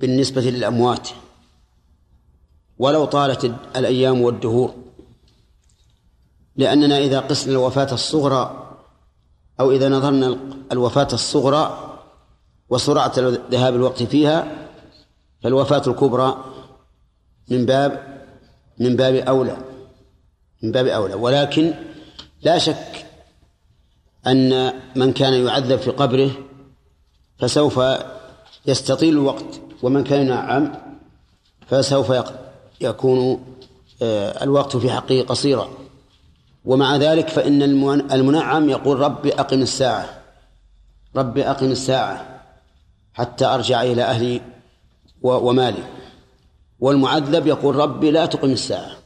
بالنسبة للأموات. ولو طالت الأيام والدهور. لأننا إذا قسنا الوفاة الصغرى أو إذا نظرنا الوفاة الصغرى وسرعة ذهاب الوقت فيها فالوفاة الكبرى من باب من باب أولى من باب أولى. ولكن لا شك أن من كان يعذب في قبره فسوف يستطيل الوقت ومن كان ينعم فسوف يكون آه، الوقت في حقه قصيرا. ومع ذلك فإن المنعم يقول رب أقم الساعة رب أقم الساعة حتى أرجع إلى أهلي ومالي والمعذب يقول رب لا تقم الساعة.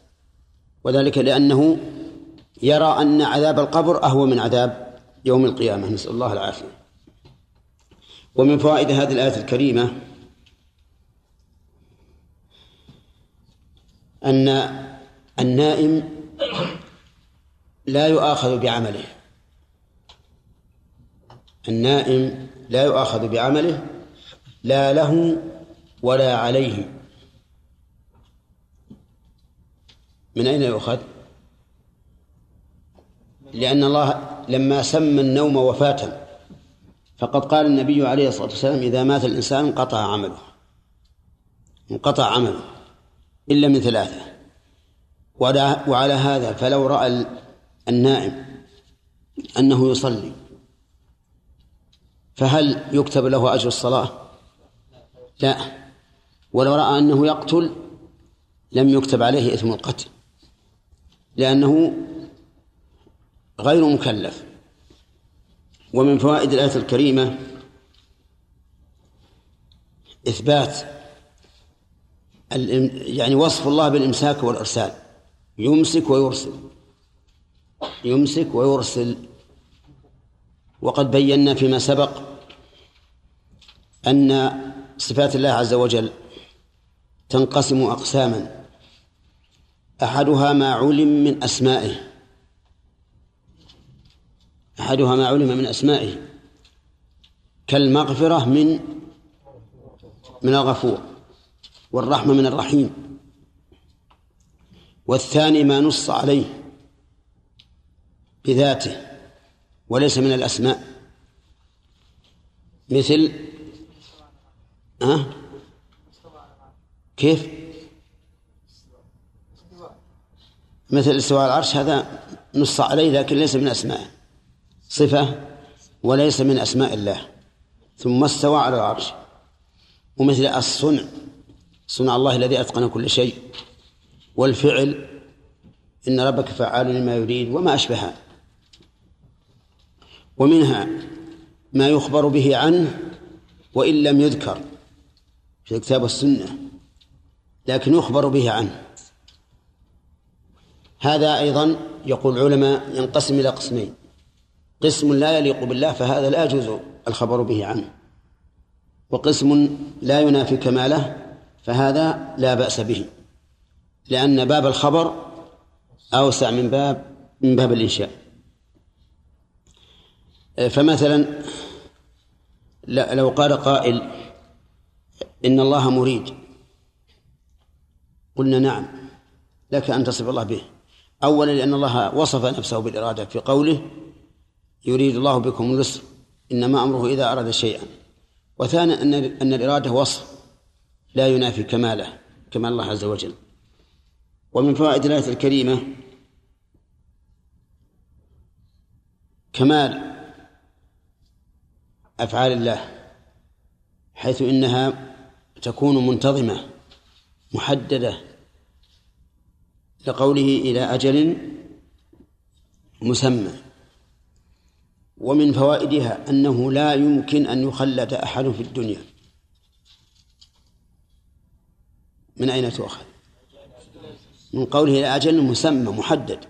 وذلك لأنه يرى أن عذاب القبر أهون من عذاب يوم القيامة. نسأل الله العافية. ومن فوائد هذه الآية الكريمة أن النائم لا يؤاخذ بعمله. النائم لا يؤاخذ بعمله. لا له ولا عليه من أين يؤخذ؟ لأن الله لما سمى النوم وفاة فقد قال النبي عليه الصلاة والسلام إذا مات الإنسان انقطع عمله انقطع عمله إلا من ثلاثة وعلى هذا فلو رأى النائم أنه يصلي فهل يكتب له أجر الصلاة؟ لا ولو رأى أنه يقتل لم يكتب عليه إثم القتل لأنه غير مكلف. ومن فوائد الآية الكريمة إثبات يعني وصف الله بالإمساك والإرسال. يمسك ويرسل. يمسك ويرسل. وقد بينا فيما سبق أن صفات الله عز وجل تنقسم أقساما. أحدها ما علم من أسمائه. أحدها ما علم من أسمائه. كالمغفرة من من الغفور والرحمة من الرحيم. والثاني ما نص عليه بذاته وليس من الأسماء. مثل أه؟ كيف؟ مثل استواء العرش هذا نص عليه لكن ليس من أسماء صفة وليس من أسماء الله. ثم استوى على العرش. ومثل الصنع. صنع الله الذي أتقن كل شيء. والفعل إن ربك فعال لما يريد وما أشبهها ومنها ما يخبر به عنه وإن لم يذكر في الكتاب والسنة. لكن يخبر به عنه. هذا أيضا يقول العلماء ينقسم إلى قسمين. قسم لا يليق بالله فهذا لا يجوز الخبر به عنه. وقسم لا ينافي كماله فهذا لا بأس به. لأن باب الخبر أوسع من باب من باب الإنشاء. فمثلا لو قال قائل إن الله مريد. قلنا نعم لك أن تصف الله به. أولا لأن الله وصف نفسه بالإرادة في قوله يريد الله بكم اليسر إنما أمره إذا أراد شيئا. وثانيا أن أن الإرادة وصف لا ينافي كماله كمال الله عز وجل. ومن فوائد الآية الكريمة كمال أفعال الله حيث إنها تكون منتظمة محددة لقوله إلى أجل مسمى. ومن فوائدها أنه لا يمكن أن يخلد أحد في الدنيا. من أين تؤخذ؟ من قوله إلى أجل مسمى محدد.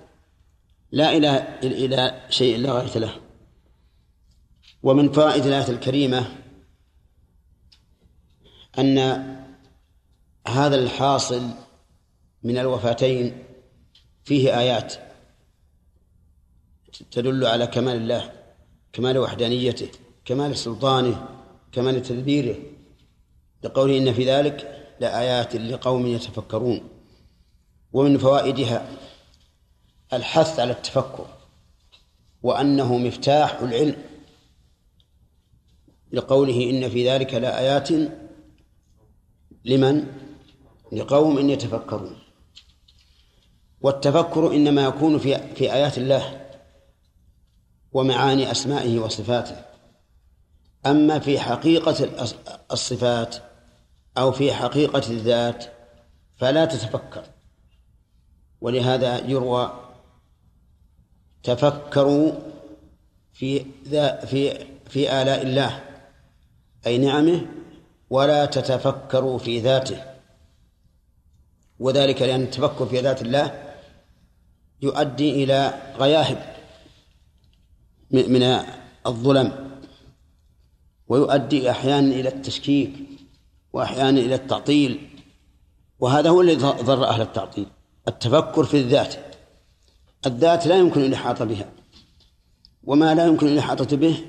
لا إلى إلى شيء لا غاية له. ومن فوائد الآية الكريمة أن هذا الحاصل من الوفاتين فيه آيات تدل على كمال الله كمال وحدانيته كمال سلطانه كمال تدبيره. لقوله إن في ذلك لآيات لقوم يتفكرون. ومن فوائدها الحث على التفكر وأنه مفتاح العلم. لقوله إن في ذلك لآيات لمن؟ لقوم يتفكرون. والتفكر إنما يكون في في آيات الله ومعاني أسمائه وصفاته. أما في حقيقة الصفات أو في حقيقة الذات فلا تتفكر. ولهذا يروى تفكروا في ذا في في آلاء الله أي نعمه ولا تتفكروا في ذاته. وذلك لأن التفكر في ذات الله يؤدي إلى غياهب من الظلم ويؤدي أحيانا إلى التشكيك وأحيانا إلى التعطيل وهذا هو الذي ضر أهل التعطيل التفكر في الذات الذات لا يمكن الإحاطة بها وما لا يمكن الإحاطة به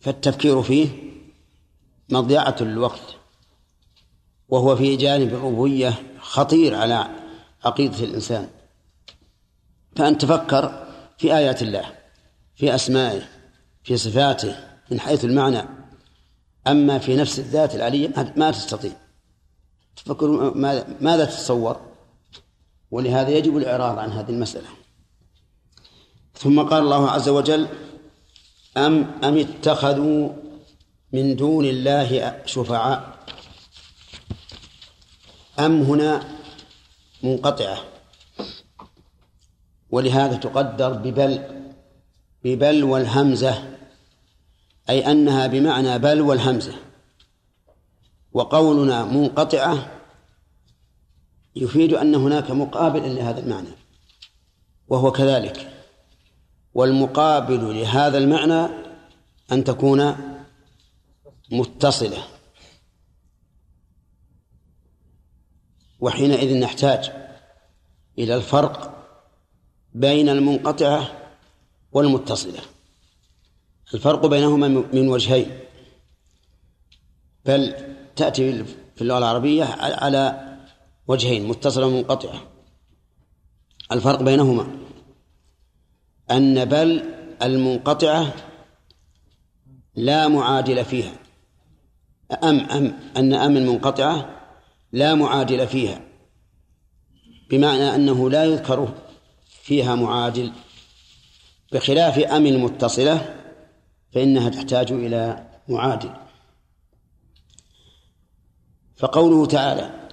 فالتفكير فيه مضيعة للوقت وهو في جانب الربوبية خطير على عقيدة الإنسان. فأن تفكر في آيات الله في أسمائه في صفاته من حيث المعنى. أما في نفس الذات العلية ما تستطيع. تفكر ماذا تتصور؟ ولهذا يجب الإعراض عن هذه المسألة. ثم قال الله عز وجل أم أم اتخذوا من دون الله شفعاء؟ أم هنا منقطعة. ولهذا تقدر ببل ببل والهمزة أي أنها بمعنى بل والهمزة. وقولنا منقطعة يفيد أن هناك مقابل لهذا المعنى وهو كذلك. والمقابل لهذا المعنى أن تكون متصلة. وحينئذ نحتاج إلى الفرق بين المنقطعة والمتصلة. الفرق بينهما من وجهين. بل تأتي في اللغة العربية على وجهين متصلة ومنقطعة. الفرق بينهما أن بل المنقطعة لا معادل فيها. أم أم أن أم المنقطعة لا معادل فيها بمعنى أنه لا يذكر فيها معادل بخلاف أم المتصلة فإنها تحتاج إلى معادل فقوله تعالى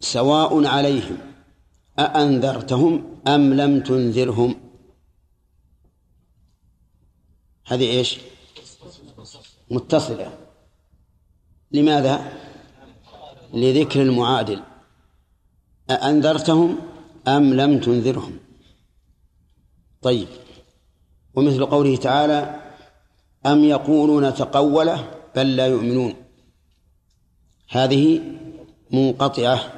سواء عليهم أأنذرتهم أم لم تنذرهم هذه إيش؟ متصلة لماذا؟ لذكر المعادل أأنذرتهم أم لم تنذرهم. طيب. ومثل قوله تعالى أم يقولون تقوله بل لا يؤمنون. هذه منقطعة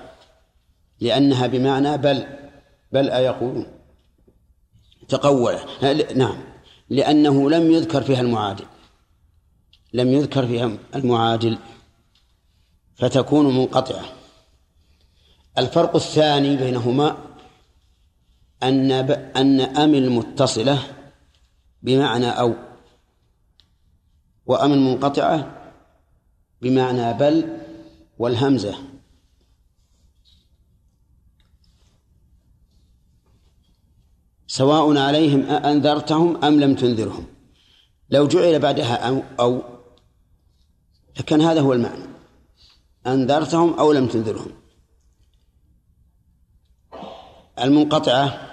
لأنها بمعنى بل بل أيقولون. تقوله. نعم. لأنه لم يذكر فيها المعادل. لم يذكر فيها المعادل. فتكون منقطعة. الفرق الثاني بينهما أن أن أم المتصلة بمعنى أو وأم المنقطعة بمعنى بل والهمزة. سواء عليهم أنذرتهم أم لم تنذرهم. لو جعل بعدها أو, أو لكان هذا هو المعنى. أنذرتهم أو لم تنذرهم. المنقطعة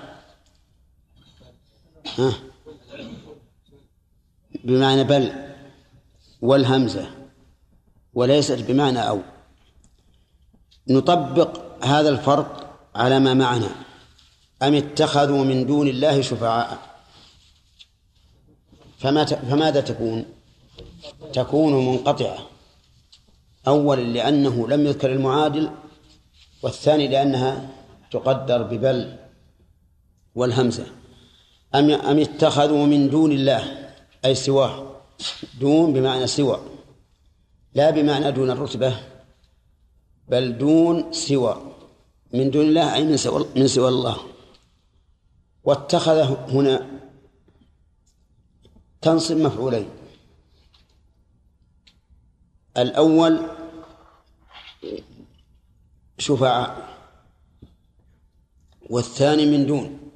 ها؟ بمعنى بل والهمزة وليست بمعنى أو. نطبق هذا الفرق على ما معنا أم اتخذوا من دون الله شفعاء؟ فما فماذا تكون؟ تكون منقطعة. أولا لأنه لم يذكر المعادل والثاني لأنها تقدر ببل والهمزة. أم أم اتخذوا من دون الله أي سواه. دون بمعنى سوى لا بمعنى دون الرتبة بل دون سوى. من دون الله أي من سوى من سوى الله. واتخذ هنا تنصب مفعولين. الأول شفعاء والثاني من دون.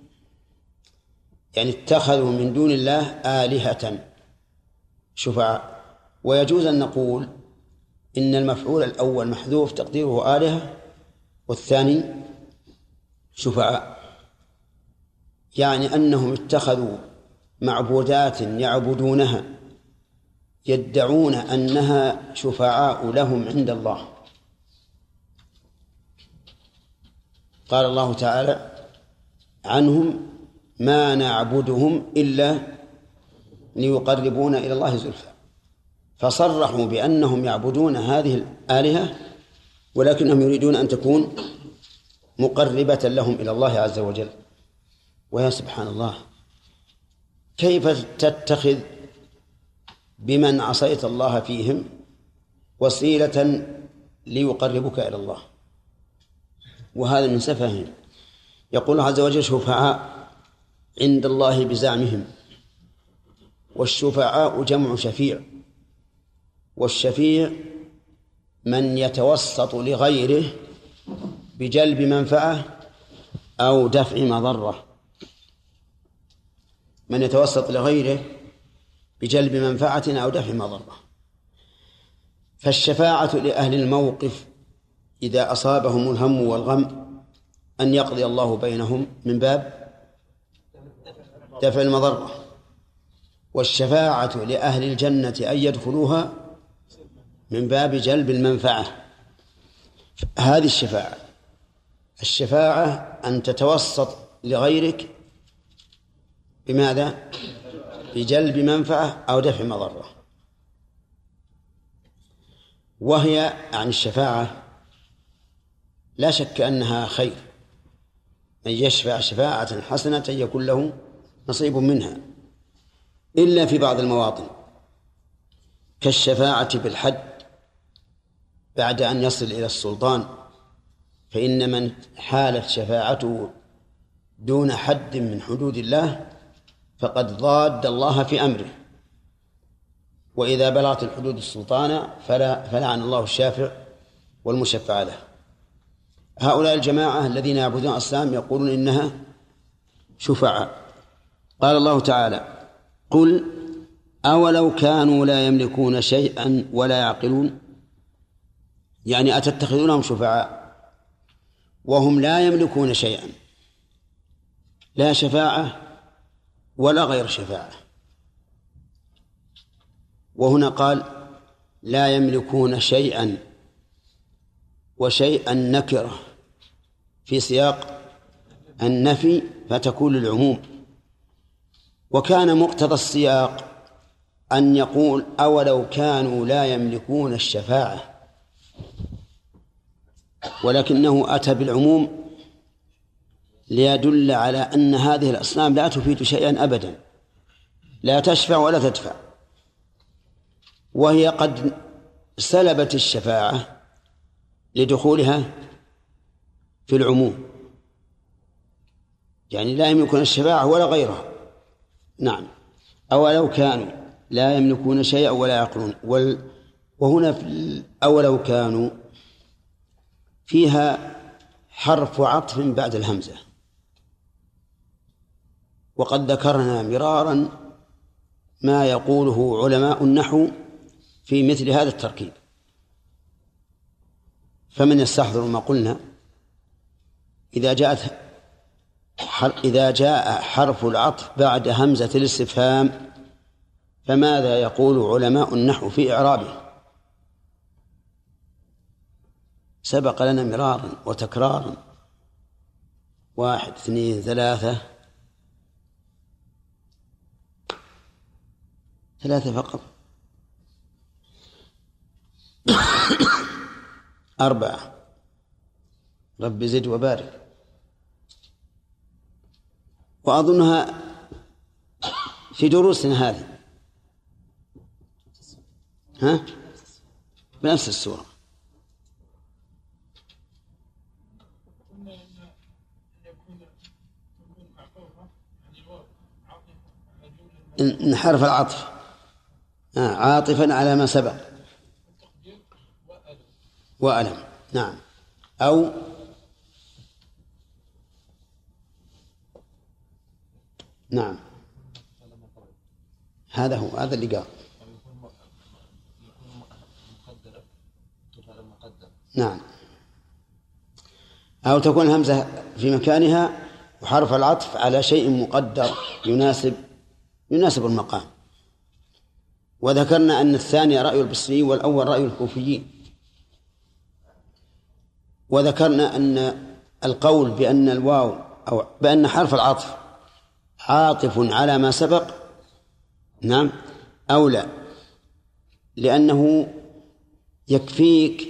يعني اتخذوا من دون الله آلهة. شفعاء ويجوز أن نقول إن المفعول الأول محذوف تقديره آلهة والثاني شفعاء يعني أنهم اتخذوا معبودات يعبدونها يدعون أنها شفعاء لهم عند الله. قال الله تعالى عنهم ما نعبدهم إلا ليقربونا إلى الله زلفى. فصرحوا بأنهم يعبدون هذه الآلهة ولكنهم يريدون أن تكون مقربة لهم إلى الله عز وجل. ويا سبحان الله كيف تتخذ بمن عصيت الله فيهم وسيلة ليقربك إلى الله؟ وهذا من سفههم يقول عز وجل شفعاء عند الله بزعمهم. والشفعاء جمع شفيع. والشفيع من يتوسط لغيره بجلب منفعة أو دفع مضرة. من يتوسط لغيره بجلب منفعة أو دفع مضرة. فالشفاعة لأهل الموقف إذا أصابهم الهم والغم أن يقضي الله بينهم من باب دفع المضرة. والشفاعة لأهل الجنة أن يدخلوها من باب جلب المنفعة. هذه الشفاعة. الشفاعة أن تتوسط لغيرك بماذا؟ بجلب منفعة أو دفع مضرة. وهي عن الشفاعة لا شك أنها خير. من يشفع شفاعة حسنة يكون له نصيب منها إلا في بعض المواطن. كالشفاعة بالحد بعد أن يصل إلى السلطان فإن من حالت شفاعته دون حد من حدود الله فقد ضاد الله في أمره. وإذا بلغت الحدود السلطان فلا فلعن الله الشافع والمشفع له. هؤلاء الجماعة الذين يعبدون الأصنام يقولون إنها شفعاء. قال الله تعالى قل أولو كانوا لا يملكون شيئا ولا يعقلون؟ يعني أتتخذونهم شفعاء وهم لا يملكون شيئا لا شفاعة ولا غير شفاعة. وهنا قال لا يملكون شيئا وشيئا نكرة في سياق النفي فتكون للعموم. وكان مقتضى السياق أن يقول أولو كانوا لا يملكون الشفاعة ولكنه أتى بالعموم ليدل على أن هذه الأصنام لا تفيد شيئا أبدا لا تشفع ولا تدفع. وهي قد سلبت الشفاعة لدخولها في العموم يعني لا يملكون الشفاعة ولا غيرها. نعم. أولو كانوا لا يملكون شيئا ولا يعقلون وهنا في أولو كانوا فيها حرف عطف بعد الهمزة. وقد ذكرنا مرارا ما يقوله علماء النحو في مثل هذا التركيب. فمن يستحضر ما قلنا إذا جاءت إذا جاء حرف العطف بعد همزة الاستفهام فماذا يقول علماء النحو في إعرابه؟ سبق لنا مرارا وتكرارا واحد اثنين ثلاثة. ثلاثة فقط. أربعة. رب زد وبارك. وأظنها في دروسنا هذه. ها؟ بنفس السورة حرف العطف آه عاطفا على ما سبق. وألم. نعم. أو نعم. هذا هو هذا اللي قال. نعم. أو تكون الهمزة في مكانها وحرف العطف على شيء مقدر يناسب يناسب المقام. وذكرنا أن الثاني رأي البصريين والأول رأي الكوفيين وذكرنا أن القول بأن الواو أو بأن حرف العطف عاطف على ما سبق نعم أولى لأنه يكفيك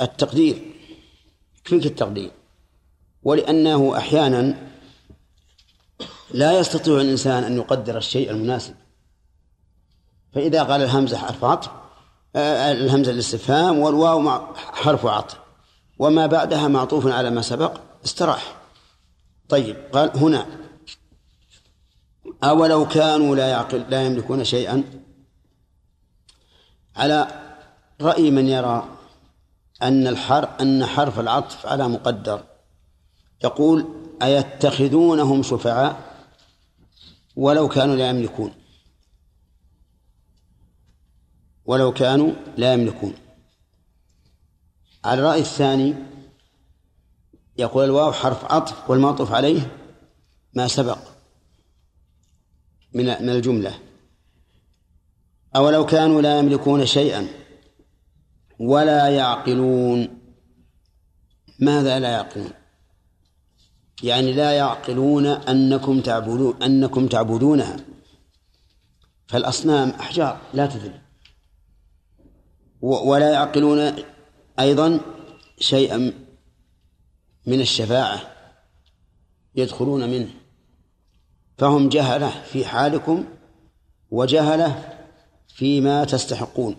التقدير يكفيك التقدير. ولأنه أحيانا لا يستطيع الإنسان أن يقدر الشيء المناسب. فإذا قال الهمزة حرف عطف آه، الهمزة الاستفهام والواو حرف عطف. وما بعدها معطوف على ما سبق استراح. طيب قال هنا. أولو كانوا لا يعقل لا يملكون شيئا. على رأي من يرى أن الحر أن حرف العطف على مقدر. يقول أيتخذونهم شفعاء ولو كانوا لا يملكون؟ ولو كانوا لا يملكون. على الرأي الثاني يقول الواو حرف عطف والمعطوف عليه ما سبق من من الجملة. أولو كانوا لا يملكون شيئا ولا يعقلون. ماذا لا يعقلون؟ يعني لا يعقلون أنكم تعبدون أنكم تعبدونها. فالأصنام أحجار لا تذل ولا يعقلون أيضا شيئا من الشفاعة يدخلون منه. فهم جهلة في حالكم وجهلة فيما تستحقون.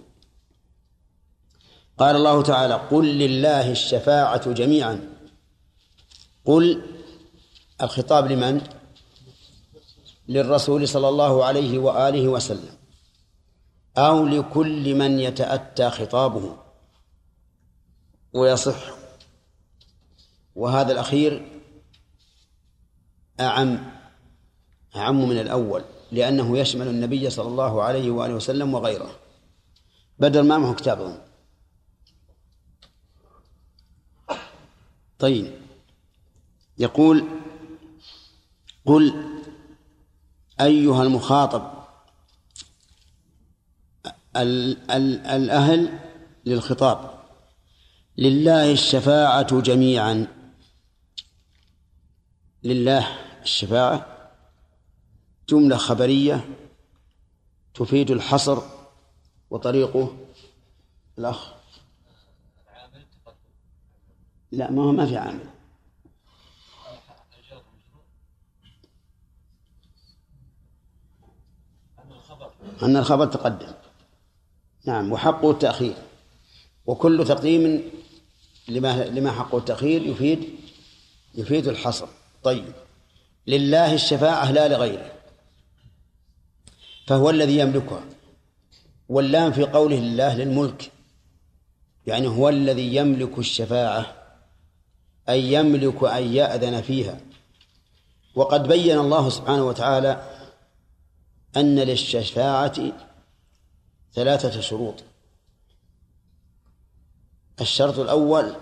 قال الله تعالى قل لله الشفاعة جميعا. قل الخطاب لمن؟ للرسول صلى الله عليه وآله وسلم. أو لكل من يتأتى خطابه. ويصح وهذا الأخير أعم أعم من الأول لأنه يشمل النبي صلى الله عليه وآله وسلم وغيره بدل ما معه كتابهم طيب. يقول قل أيها المخاطب ال ال الأهل للخطاب لله الشفاعة جميعا. لله الشفاعة جملة خبرية تفيد الحصر وطريقه. الأخ. لا ما هو ما في عامل. أن الخبر تقدم. نعم وحقه التأخير. وكل تقديم لما لما حقه التأخير يفيد يفيد الحصر. طيب. لله الشفاعة لا لغيره. فهو الذي يملكها. واللام في قوله الله للملك. يعني هو الذي يملك الشفاعة أي يملك أن يأذن فيها. وقد بين الله سبحانه وتعالى أن للشفاعة ثلاثة شروط. الشرط الأول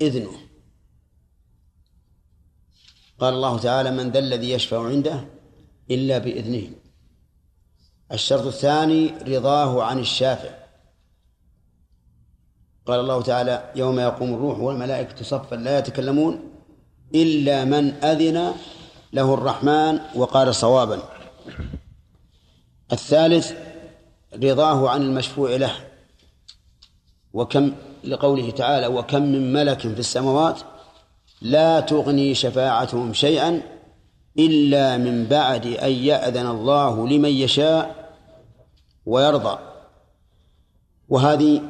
إذنه. قال الله تعالى من ذا الذي يشفع عنده إلا بإذنه. الشرط الثاني رضاه عن الشافع. قال الله تعالى يوم يقوم الروح والملائكة صفا لا يتكلمون إلا من أذن له الرحمن وقال صوابا. الثالث رضاه عن المشفوع له. وكم لقوله تعالى وكم من ملك في السماوات لا تغني شفاعتهم شيئا إلا من بعد أن يأذن الله لمن يشاء ويرضى. وهذه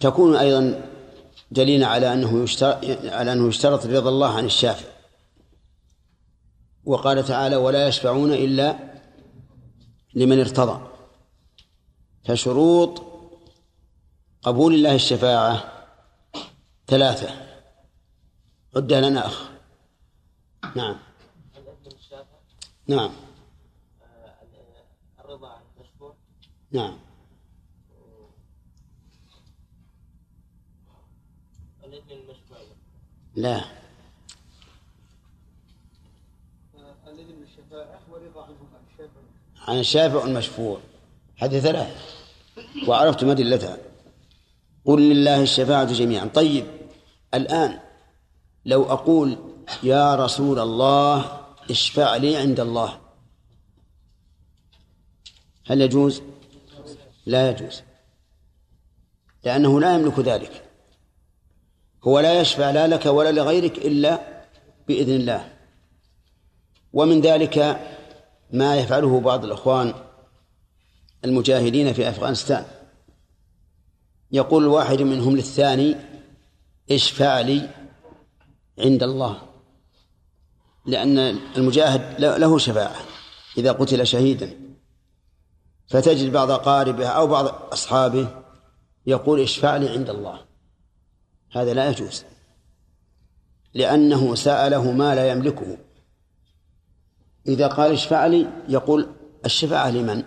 تكون أيضا دليلا على أنه يشترط على أنه يشترط رضا الله عن الشافع وقال تعالى ولا يشفعون إلا لمن ارتضى فشروط قبول الله الشفاعة ثلاثة. عدها لنا أخ. نعم. نعم. الرضا عن نعم. لا. الإذن ورضا عنه عن الشافع المشفوع هذه ثلاث. وعرفتم أدلتها قل لله الشفاعة جميعا. طيب. الآن لو أقول يا رسول الله اشفع لي عند الله. هل يجوز؟ لا يجوز. لأنه لا يملك ذلك. هو لا يشفع لا لك ولا لغيرك إلا بإذن الله. ومن ذلك ما يفعله بعض الإخوان المجاهدين في أفغانستان. يقول الواحد منهم للثاني اشفع لي عند الله. لأن المجاهد له شفاعة إذا قتل شهيدا. فتجد بعض أقاربه أو بعض أصحابه يقول اشفع لي عند الله. هذا لا يجوز. لأنه سأله ما لا يملكه. إذا قال اشفع لي يقول الشفاعة لمن؟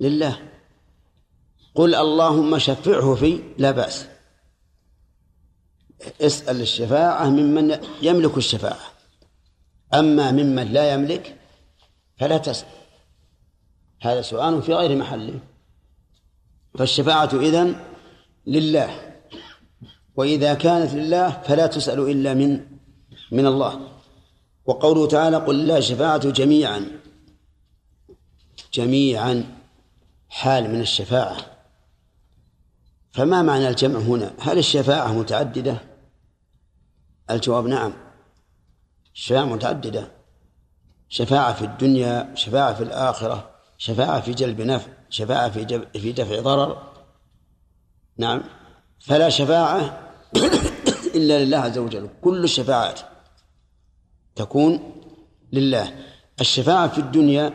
لله. قل اللهم شفعه في لا بأس. اسأل الشفاعة ممن يملك الشفاعة. أما ممن لا يملك فلا تسأل. هذا سؤال في غير محله. فالشفاعة إذن لله. وإذا كانت لله فلا تسأل إلا من من الله. وقوله تعالى قل لا شفاعة جميعا. جميعا حال من الشفاعة. فما معنى الجمع هنا؟ هل الشفاعة متعددة؟ الجواب نعم. الشفاعة متعددة. شفاعة في الدنيا شفاعة في الآخرة شفاعة في جلب نفع شفاعة في جب في دفع ضرر. نعم. فلا شفاعة إلا لله عز وجل. كل الشفاعات تكون لله. الشفاعة في الدنيا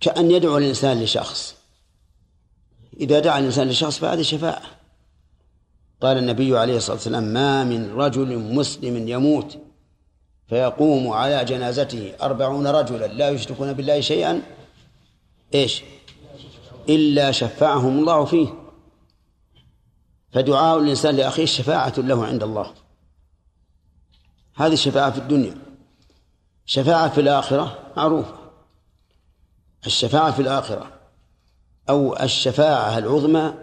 كأن يدعو الإنسان لشخص. إذا دعا الإنسان لشخص فهذه شفاعة قال النبي عليه الصلاة والسلام ما من رجل مسلم يموت فيقوم على جنازته أربعون رجلا لا يشركون بالله شيئا. إيش؟ إلا شفعهم الله فيه. فدعاء الإنسان لأخيه شفاعة له عند الله. هذه الشفاعة في الدنيا. شفاعة في الآخرة معروفة. الشفاعة في الآخرة أو الشفاعة العظمى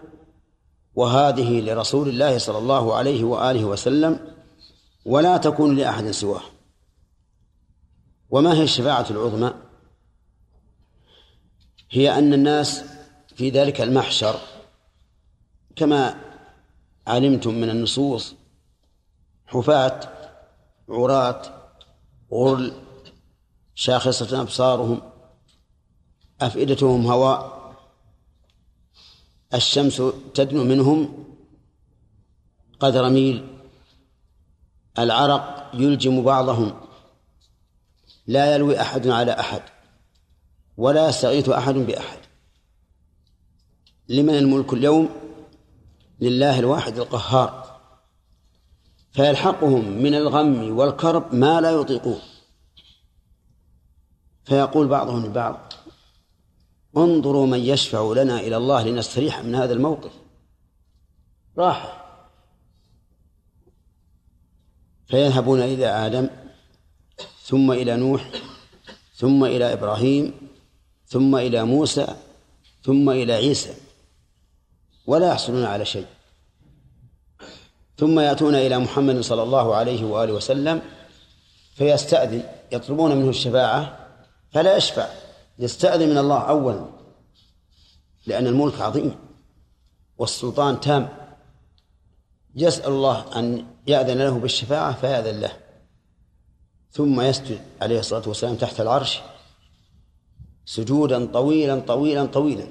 وهذه لرسول الله صلى الله عليه وآله وسلم ولا تكون لأحد سواه. وما هي الشفاعة العظمى؟ هي أن الناس في ذلك المحشر كما علمتم من النصوص حفاة عراة غرل شاخصة أبصارهم أفئدتهم هواء الشمس تدنو منهم قدر ميل العرق يلجم بعضهم لا يلوي أحد على أحد ولا يستغيث أحد بأحد. لمن الملك اليوم؟ لله الواحد القهار. فيلحقهم من الغم والكرب ما لا يطيقون. فيقول بعضهم لبعض انظروا من يشفع لنا إلى الله لنستريح من هذا الموقف. راحة. فيذهبون إلى آدم ثم إلى نوح ثم إلى إبراهيم ثم إلى موسى ثم إلى عيسى. ولا يحصلون على شيء. ثم يأتون إلى محمد صلى الله عليه وآله وسلم فيستأذن يطلبون منه الشفاعة فلا يشفع. يستأذن من الله أولا لأن الملك عظيم والسلطان تام. يسأل الله أن يأذن له بالشفاعة فيأذن له. ثم يسجد عليه الصلاة والسلام تحت العرش سجودا طويلا طويلا طويلا.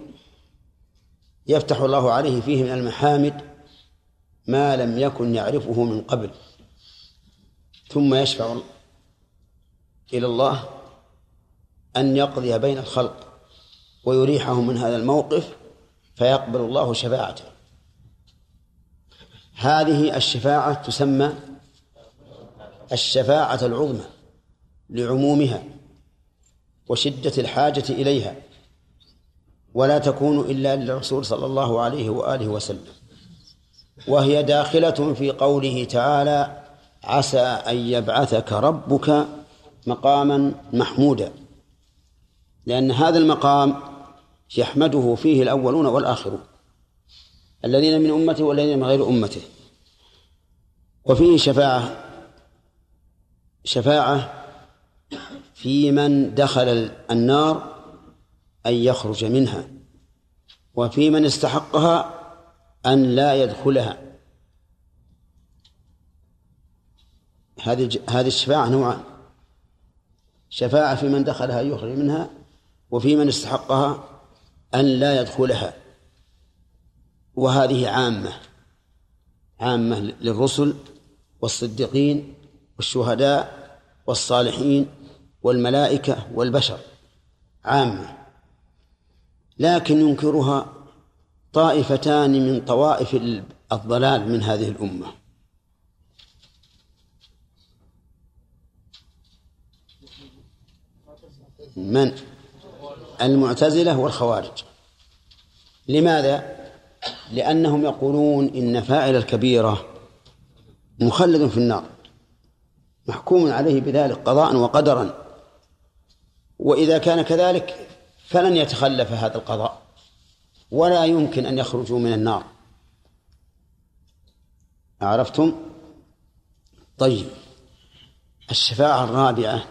يفتح الله عليه فيه من المحامد ما لم يكن يعرفه من قبل. ثم يشفع إلى الله أن يقضي بين الخلق ويريحهم من هذا الموقف فيقبل الله شفاعته. هذه الشفاعة تسمى الشفاعة العظمى لعمومها وشدة الحاجة إليها ولا تكون إلا للرسول صلى الله عليه وآله وسلم. وهي داخلة في قوله تعالى عسى أن يبعثك ربك مقاما محمودا لأن هذا المقام يحمده فيه الأولون والآخرون. الذين من أمته والذين من غير أمته. وفيه شفاعة شفاعة في من دخل النار أن يخرج منها وفي من استحقها أن لا يدخلها. هذه هذه الشفاعة نوعان. شفاعة في من دخلها يخرج منها وفي من استحقها أن لا يدخلها وهذه عامة عامة للرسل والصديقين والشهداء والصالحين والملائكة والبشر عامة. لكن ينكرها طائفتان من طوائف الضلال من هذه الأمة. من؟ المعتزلة والخوارج لماذا؟ لأنهم يقولون إن فاعل الكبيرة مخلد في النار محكوم عليه بذلك قضاء وقدرا وإذا كان كذلك فلن يتخلف هذا القضاء ولا يمكن أن يخرجوا من النار عرفتم؟ طيب الشفاعة الرابعة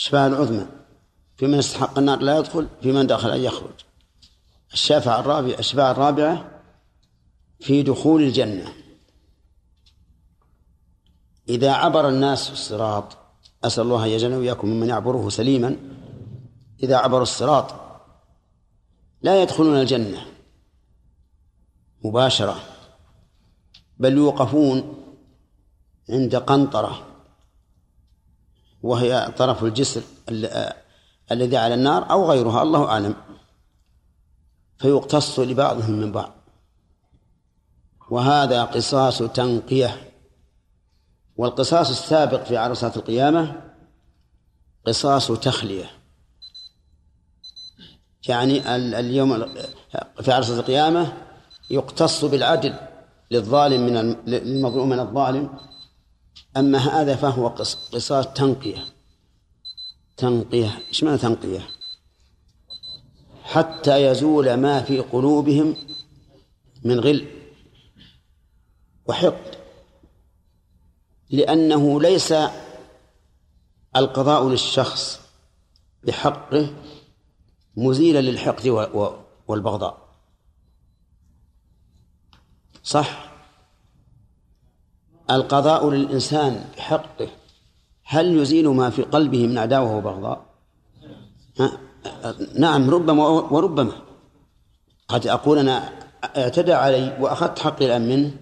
الشفاعة العظمى في من استحق النار لا يدخل في من دخل أن يخرج. الشفاعة الرابعة الشفاعة الرابعة في دخول الجنة. إذا عبر الناس الصراط أسأل الله أن يجعلنا وإياكم ممن يعبره سليما. إذا عبروا الصراط لا يدخلون الجنة مباشرة بل يوقفون عند قنطرة. وهي طرف الجسر الذي على النار أو غيرها الله أعلم. فيقتص لبعضهم من بعض. وهذا قصاص تنقية. والقصاص السابق في عرصات القيامة قصاص تخلية. يعني اليوم في عرصة القيامة يقتص بالعدل للظالم من المظلوم من الظالم. أما هذا فهو قصاص تنقية. تنقية إيش معنى تنقية؟ حتى يزول ما في قلوبهم من غل وحقد لأنه ليس القضاء للشخص بحقه مزيلا للحقد والبغضاء. صح؟ القضاء للإنسان بحقه. هل يزيل ما في قلبه من عداوة وبغضاء؟ نعم ربما وربما. قد أقول أنا اعتدى علي وأخذت حقي الآن منه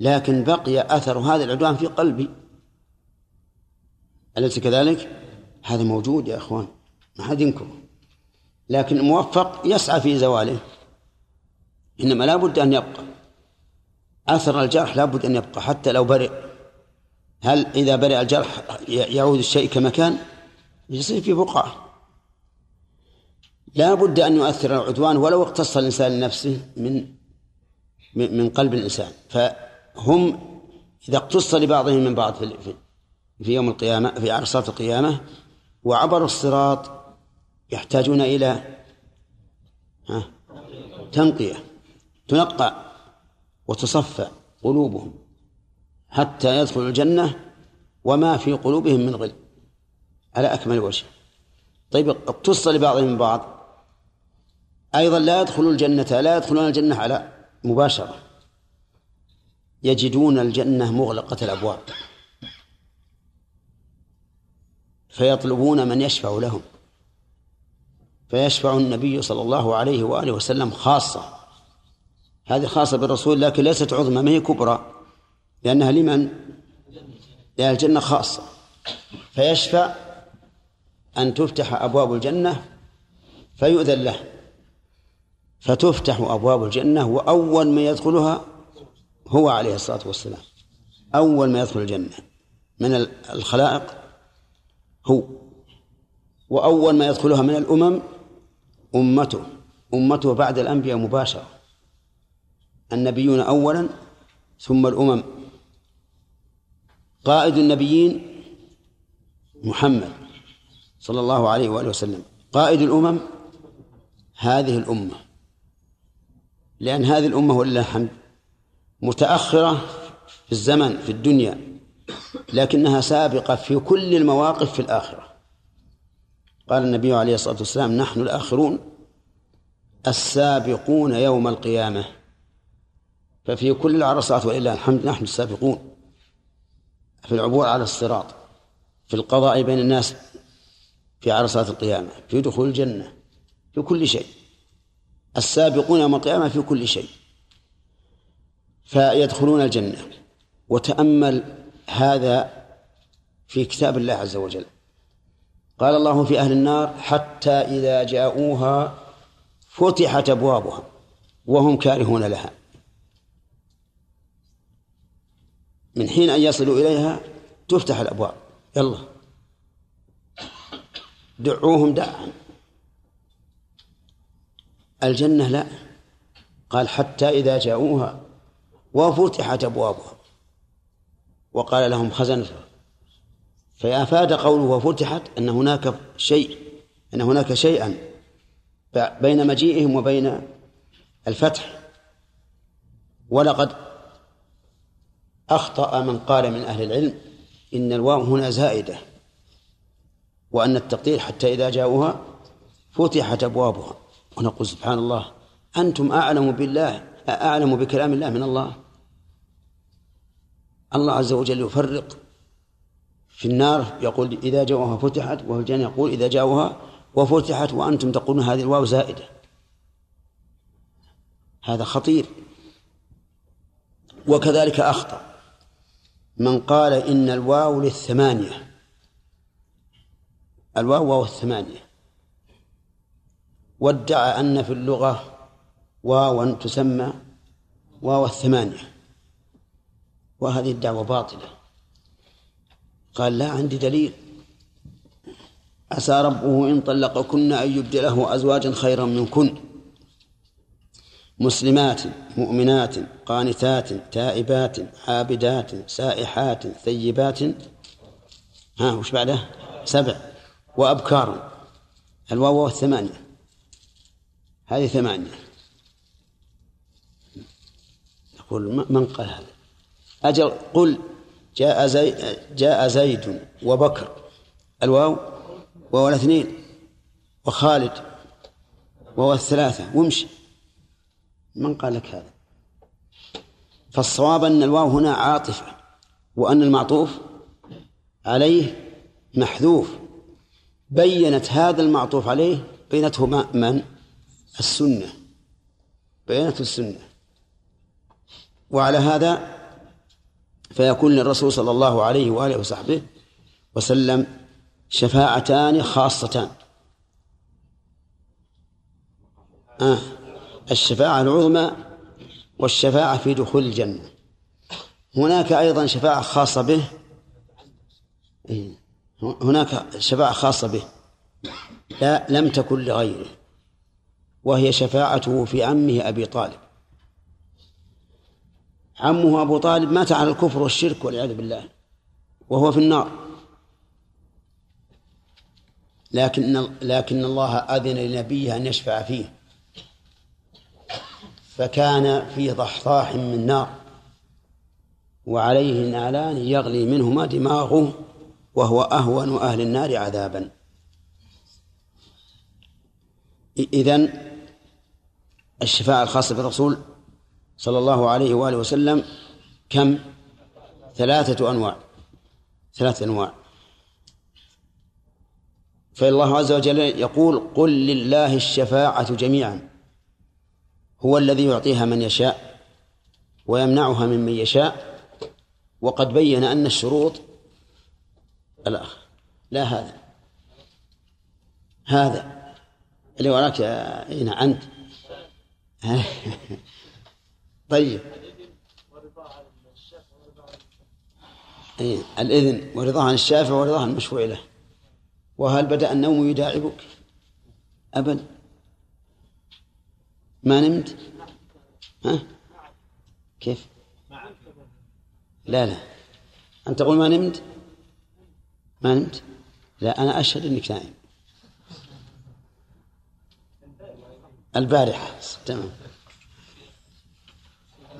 لكن بقي أثر هذا العدوان في قلبي. أليس كذلك؟ هذا موجود يا أخوان ما حد ينكر. لكن الموفق يسعى في زواله إنما لا بد أن يبقى. أثر الجرح لا بد أن يبقى حتى لو برئ. هل إذا برئ الجرح يعود الشيء كما كان؟ يصير في بقعة. لا بد أن يؤثر العدوان ولو اقتص الإنسان لنفسه من من قلب الإنسان. فهم إذا اقتص لبعضهم من بعض في في يوم القيامة في عرصات القيامة وعبروا الصراط يحتاجون إلى تنقية تنقى. وتصفى قلوبهم حتى يدخلوا الجنة وما في قلوبهم من غل. على أكمل وجه. طيب اقتص لبعضهم من بعض. أيضا لا يدخلوا الجنة لا يدخلون الجنة على مباشرة. يجدون الجنة مغلقة الأبواب. فيطلبون من يشفع لهم. فيشفع النبي صلى الله عليه وآله وسلم خاصة. هذه خاصة بالرسول لكن ليست عظمى ما هي كبرى. لأنها لمن؟ لأهل الجنة خاصة. فيشفع أن تفتح أبواب الجنة فيؤذن له. فتفتح أبواب الجنة وأول من يدخلها هو عليه الصلاة والسلام. أول ما يدخل الجنة من الخلائق هو. وأول ما يدخلها من الأمم أمته. أمته بعد الأنبياء مباشرة. النبيون أولا ثم الأمم. قائد النبيين محمد صلى الله عليه وآله وسلم. قائد الأمم هذه الأمة. لأن هذه الأمة ولله الحمد متأخرة في الزمن في الدنيا لكنها سابقة في كل المواقف في الآخرة. قال النبي عليه الصلاة والسلام نحن الآخرون السابقون يوم القيامة. ففي كل العرصات ولله الحمد نحن السابقون في العبور على الصراط في القضاء بين الناس في عرصات القيامة في دخول الجنة في كل شيء. السابقون يوم القيامة في كل شيء. فيدخلون الجنة. وتأمل هذا في كتاب الله عز وجل. قال الله في أهل النار حتى إذا جاءوها فتحت أبوابها وهم كارهون لها. من حين أن يصلوا إليها تفتح الأبواب. يلا. دعوهم دعا الجنة لا. قال حتى إذا جاءوها وفتحت أبوابها. وقال لهم خزنتها فأفاد قوله وفتحت أن هناك شيء أن هناك شيئا بين مجيئهم وبين الفتح. ولقد أخطأ من قال من أهل العلم إن الواو هنا زائدة وأن التقدير حتى إذا جاءوها فتحت أبوابها. ونقول سبحان الله أنتم أعلم بالله أعلم بكلام الله من الله. الله عز وجل يفرق في النار يقول إذا جاءوها فتحت وفي الجنة يقول إذا جاءوها وفتحت وأنتم تقولون هذه الواو زائدة. هذا خطير. وكذلك أخطأ. من قال إن الواو للثمانية. الواو واو الثمانية. وادعى أن في اللغة واوا تسمى واو الثمانية. وهذه الدعوة باطلة. قال لا عندي دليل. عسى ربه إن طلقكن أن يبدله أزواجا خيرا منكن. مسلمات مؤمنات قانتات تائبات عابدات سائحات ثيبات. ها وش بعده؟ سبع. وأبكار. الواو الثمانية هذه ثمانية. يقول من قال هذا؟ أجل قل جاء زي جاء زيد وبكر. الواو وهو الاثنين. وخالد وهو الثلاثة. وامشي. من قال لك هذا؟ فالصواب أن الواو هنا عاطفة وأن المعطوف عليه محذوف. بينت هذا المعطوف عليه بينته من؟ السنة. بينته السنة. وعلى هذا فيكون للرسول صلى الله عليه وآله وصحبه وسلم شفاعتان خاصتان. آه. الشفاعة العظمى والشفاعة في دخول الجنة. هناك أيضا شفاعة خاصة به. إيه. هناك شفاعة خاصة به. لا لم تكن لغيره. وهي شفاعته في عمه أبي طالب. عمه أبو طالب مات على الكفر والشرك والعياذ بالله. وهو في النار. لكن لكن الله أذن لنبيه أن يشفع فيه. فكان في ضحضاح من نار وعليه نالان يغلي منهما دماغه وهو أهون أهل النار عذابا. إذن الشفاعة الخاصة بالرسول صلى الله عليه وآله وسلم كم؟ ثلاثة أنواع ثلاثة أنواع. فالله عز وجل يقول قل لله الشفاعة جميعا. هو الذي يعطيها من يشاء ويمنعها ممن يشاء. وقد بين أن الشروط الأخ لا هذا. هذا. اللي وراك أين أنت. طيب. أي الإذن ورضاه عن الشافع ورضاه عن المشفوع له. وهل بدأ النوم يداعبك؟ أبدا. ما نمت؟ ها؟ كيف؟ لا لا. أنت تقول ما نمت؟ ما نمت؟ لا أنا أشهد أنك نائم. البارحة. تمام.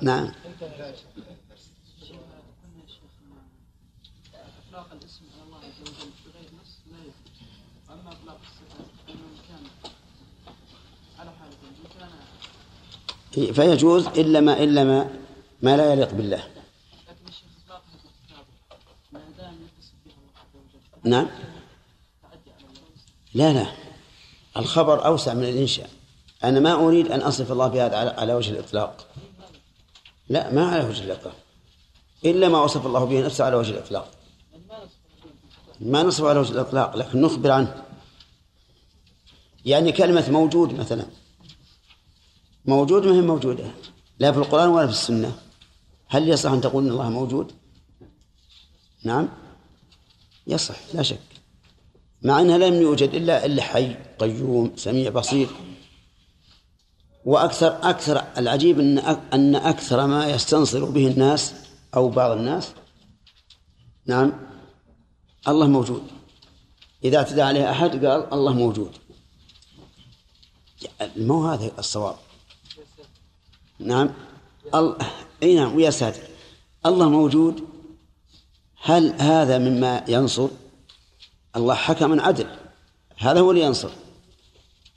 نعم. فيجوز إلا ما إلا ما ما لا يليق بالله. نعم. لا لا. الخبر أوسع من الإنشاء. أنا ما أريد أن أصف الله بهذا على وجه الإطلاق. لا ما على وجه الإطلاق. إلا ما وصف الله به نفسه على وجه الإطلاق. ما نصف على وجه الإطلاق لكن نخبر عنه. يعني كلمة موجود مثلا. موجود ما هي موجودة؟ لا في القرآن ولا في السنة. هل يصح أن تقول إن الله موجود؟ نعم. يصح لا شك. مع أنها لم يوجد إلا إلا حي قيوم سميع بصير. وأكثر أكثر العجيب أن أن أكثر ما يستنصر به الناس أو بعض الناس. نعم. الله موجود. إذا اعتدى عليه أحد قال الله موجود. مو هذا الصواب. نعم. ال... أي نعم ويا ساتر. الله موجود. هل هذا مما ينصر؟ الله حكم عدل. هذا هو اللي ينصر.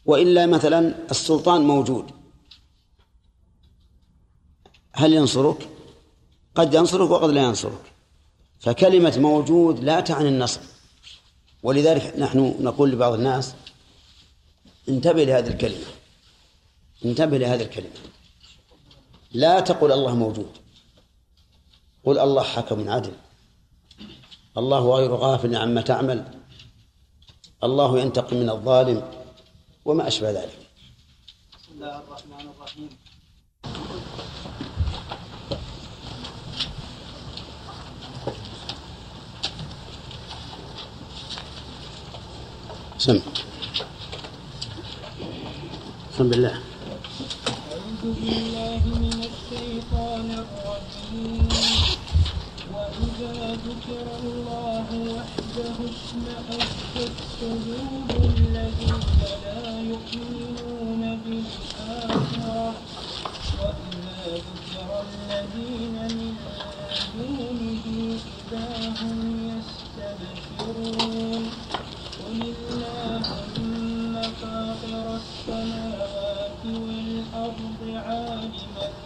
وإلا مثلا السلطان موجود. هل ينصرك؟ قد ينصرك وقد لا ينصرك. فكلمة موجود لا تعني النصر. ولذلك نحن نقول لبعض الناس انتبه لهذه الكلمة. انتبه لهذه الكلمة. لا تقل الله موجود. قل الله حكم عدل. الله غير غافل عما تعمل. الله ينتقم من الظالم وما أشبه ذلك. بسم الله الرحمن الرحيم سم. سم بالله أعوذ بالله من الشيطان الرجيم. وإذا ذكر الله وحده اشمأزت قلوب الذين لا يؤمنون بالآخرة. وإذا ذكر الذين من دونه إذا هم يستبشرون. قل اللهم فاطر السماوات والأرض عالم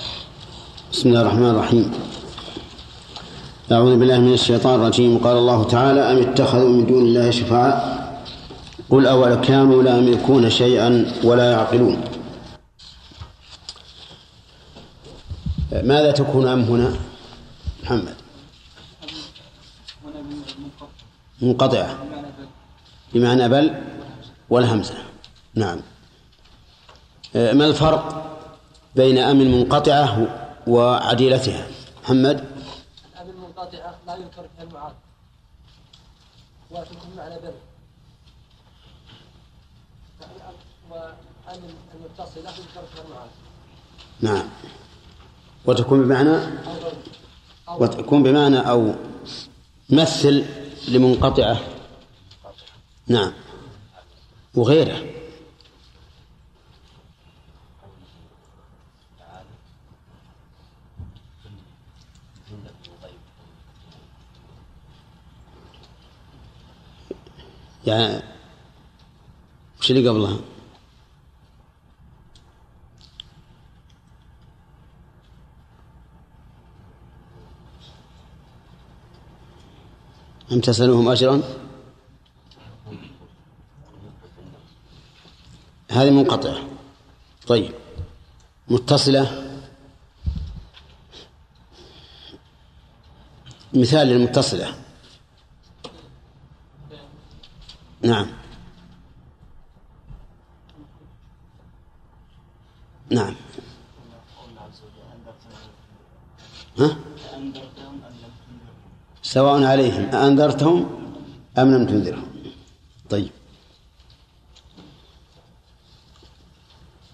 بسم الله الرحمن الرحيم. أعوذ بالله من الشيطان الرجيم. قال الله تعالى أم اتخذوا من دون الله شفعاء قل أول كانوا لا يملكون شيئا ولا يعقلون. ماذا تكون أم هنا؟ محمد. منقطعة. بمعنى بل والهمزة. نعم. ما الفرق بين أم المنقطعة وعديلتها. محمد؟ المنقطعة لا يذكر فيها المعاد. وتكون معنى بر. وأن المتصلة يذكر فيها المعاد. نعم. وتكون بمعنى؟ وتكون بمعنى أو مثل لمنقطعة. نعم. وغيره. يعني وش اللي قبلها؟ أم تسألهم أجرا؟ هذه منقطعة. طيب. متصلة. مثال للمتصلة. نعم. نعم. ها؟ سواء عليهم أأنذرتهم أم لم تنذرهم. طيب.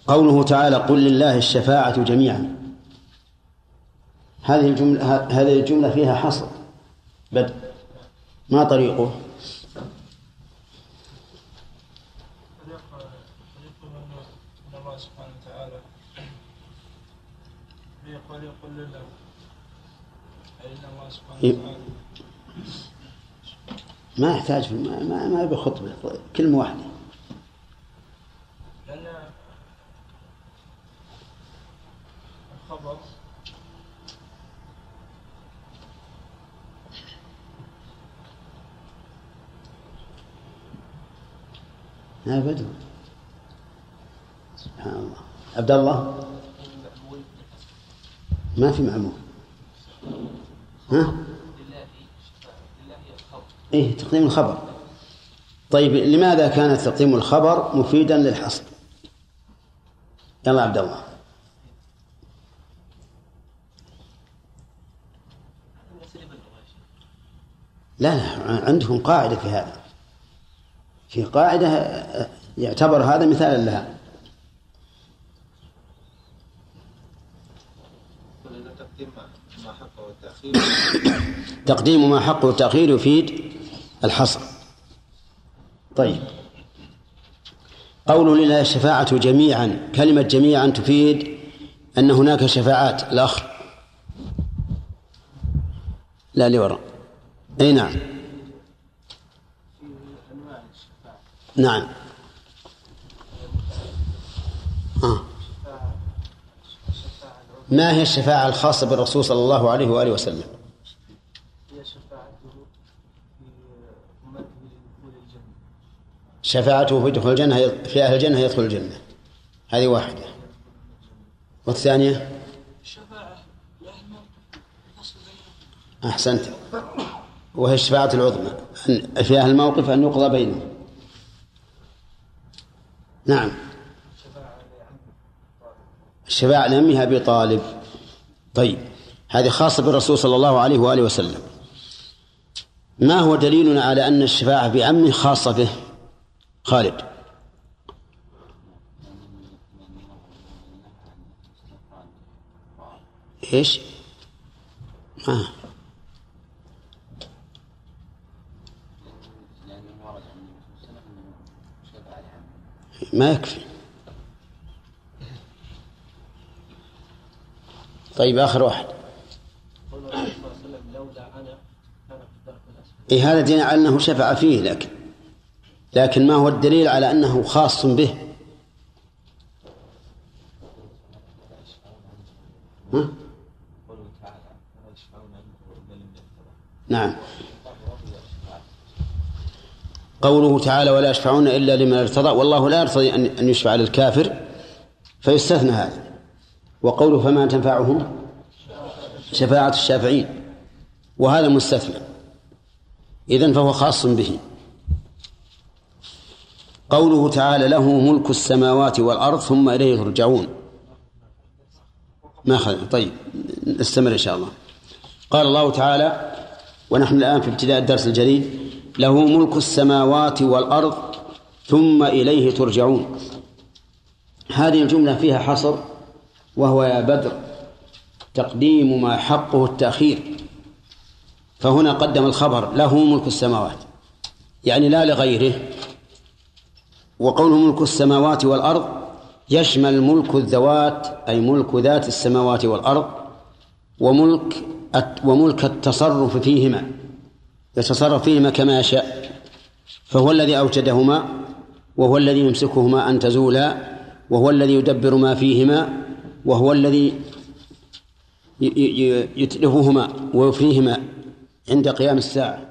قوله تعالى قل لله الشفاعة جميعا. هذه الجملة هذه الجملة فيها حصر. بدء ما طريقه طريق طريق من الله سبحانه وتعالى يقول يقول لله أي إن الله سبحانه. وتعالى ما يحتاج ما ما, ما يبي خطبة كلمة واحدة. لأن الخبر ما بدو سبحان الله. عبد الله؟ ما في معمول. ها؟ إيه تقديم الخبر. طيب لماذا كان تقديم الخبر مفيدا للحصر؟ يلا عبد الله. لا لا عندهم قاعدة في هذا. في قاعدة يعتبر هذا مثالا لها. تقديم ما حقه التأخير يفيد الحصر. طيب. قوله لله الشفاعة جميعا كلمة جميعا تفيد أن هناك شفاعات. الأخ. لا لورا أي نعم. نعم. ما هي الشفاعة الخاصة بالرسول صلى الله عليه وآله وسلم؟ هي شفاعته في أمته لدخول الجنة. شفاعته في دخول الجنة في أهل الجنة يدخل الجنة. هذه واحدة. والثانية؟ الشفاعة أحسنت. وهي الشفاعة العظمى. أن- في أهل الموقف أن يقضى بينهم. نعم. الشفاعة لأمها أبي طالب. طيب هذه خاصة بالرسول صلى الله عليه وآله وسلم. ما هو دليلنا على أن الشفاعة بعمه خاصة به؟ خالد. إيش؟ ما ما يكفي طيب آخر واحد قول الرسول صلى الله عليه وسلم لولا أنا كان في الدرك الاسفل إيه هذا دين على أنه شفع فيه لكن لكن ما هو الدليل على أنه خاص به؟ ها؟ نعم. قوله تعالى ولا يشفعون إلا لمن ارتضى والله لا يرتضي أن يشفع للكافر فيستثنى هذا. وقوله فما تنفعهم؟ شفاعة الشافعين. وهذا مستثنى. إذن فهو خاص به. قوله تعالى له ملك السماوات والأرض ثم إليه ترجعون ما خذ طيب نستمر إن شاء الله. قال الله تعالى ونحن الآن في ابتداء الدرس الجديد له ملك السماوات والأرض ثم إليه ترجعون. هذه الجملة فيها حصر وهو يا بدر تقديم ما حقه التأخير. فهنا قدم الخبر له ملك السماوات. يعني لا لغيره. وقوله ملك السماوات والأرض يشمل ملك الذوات أي ملك ذات السماوات والأرض وملك وملك التصرف فيهما. يتصرف فيهما كما يشاء. فهو الذي أوجدهما وهو الذي يمسكهما أن تزولا وهو الذي يدبر ما فيهما وهو الذي يتلفهما ويفنيهما عند قيام الساعة.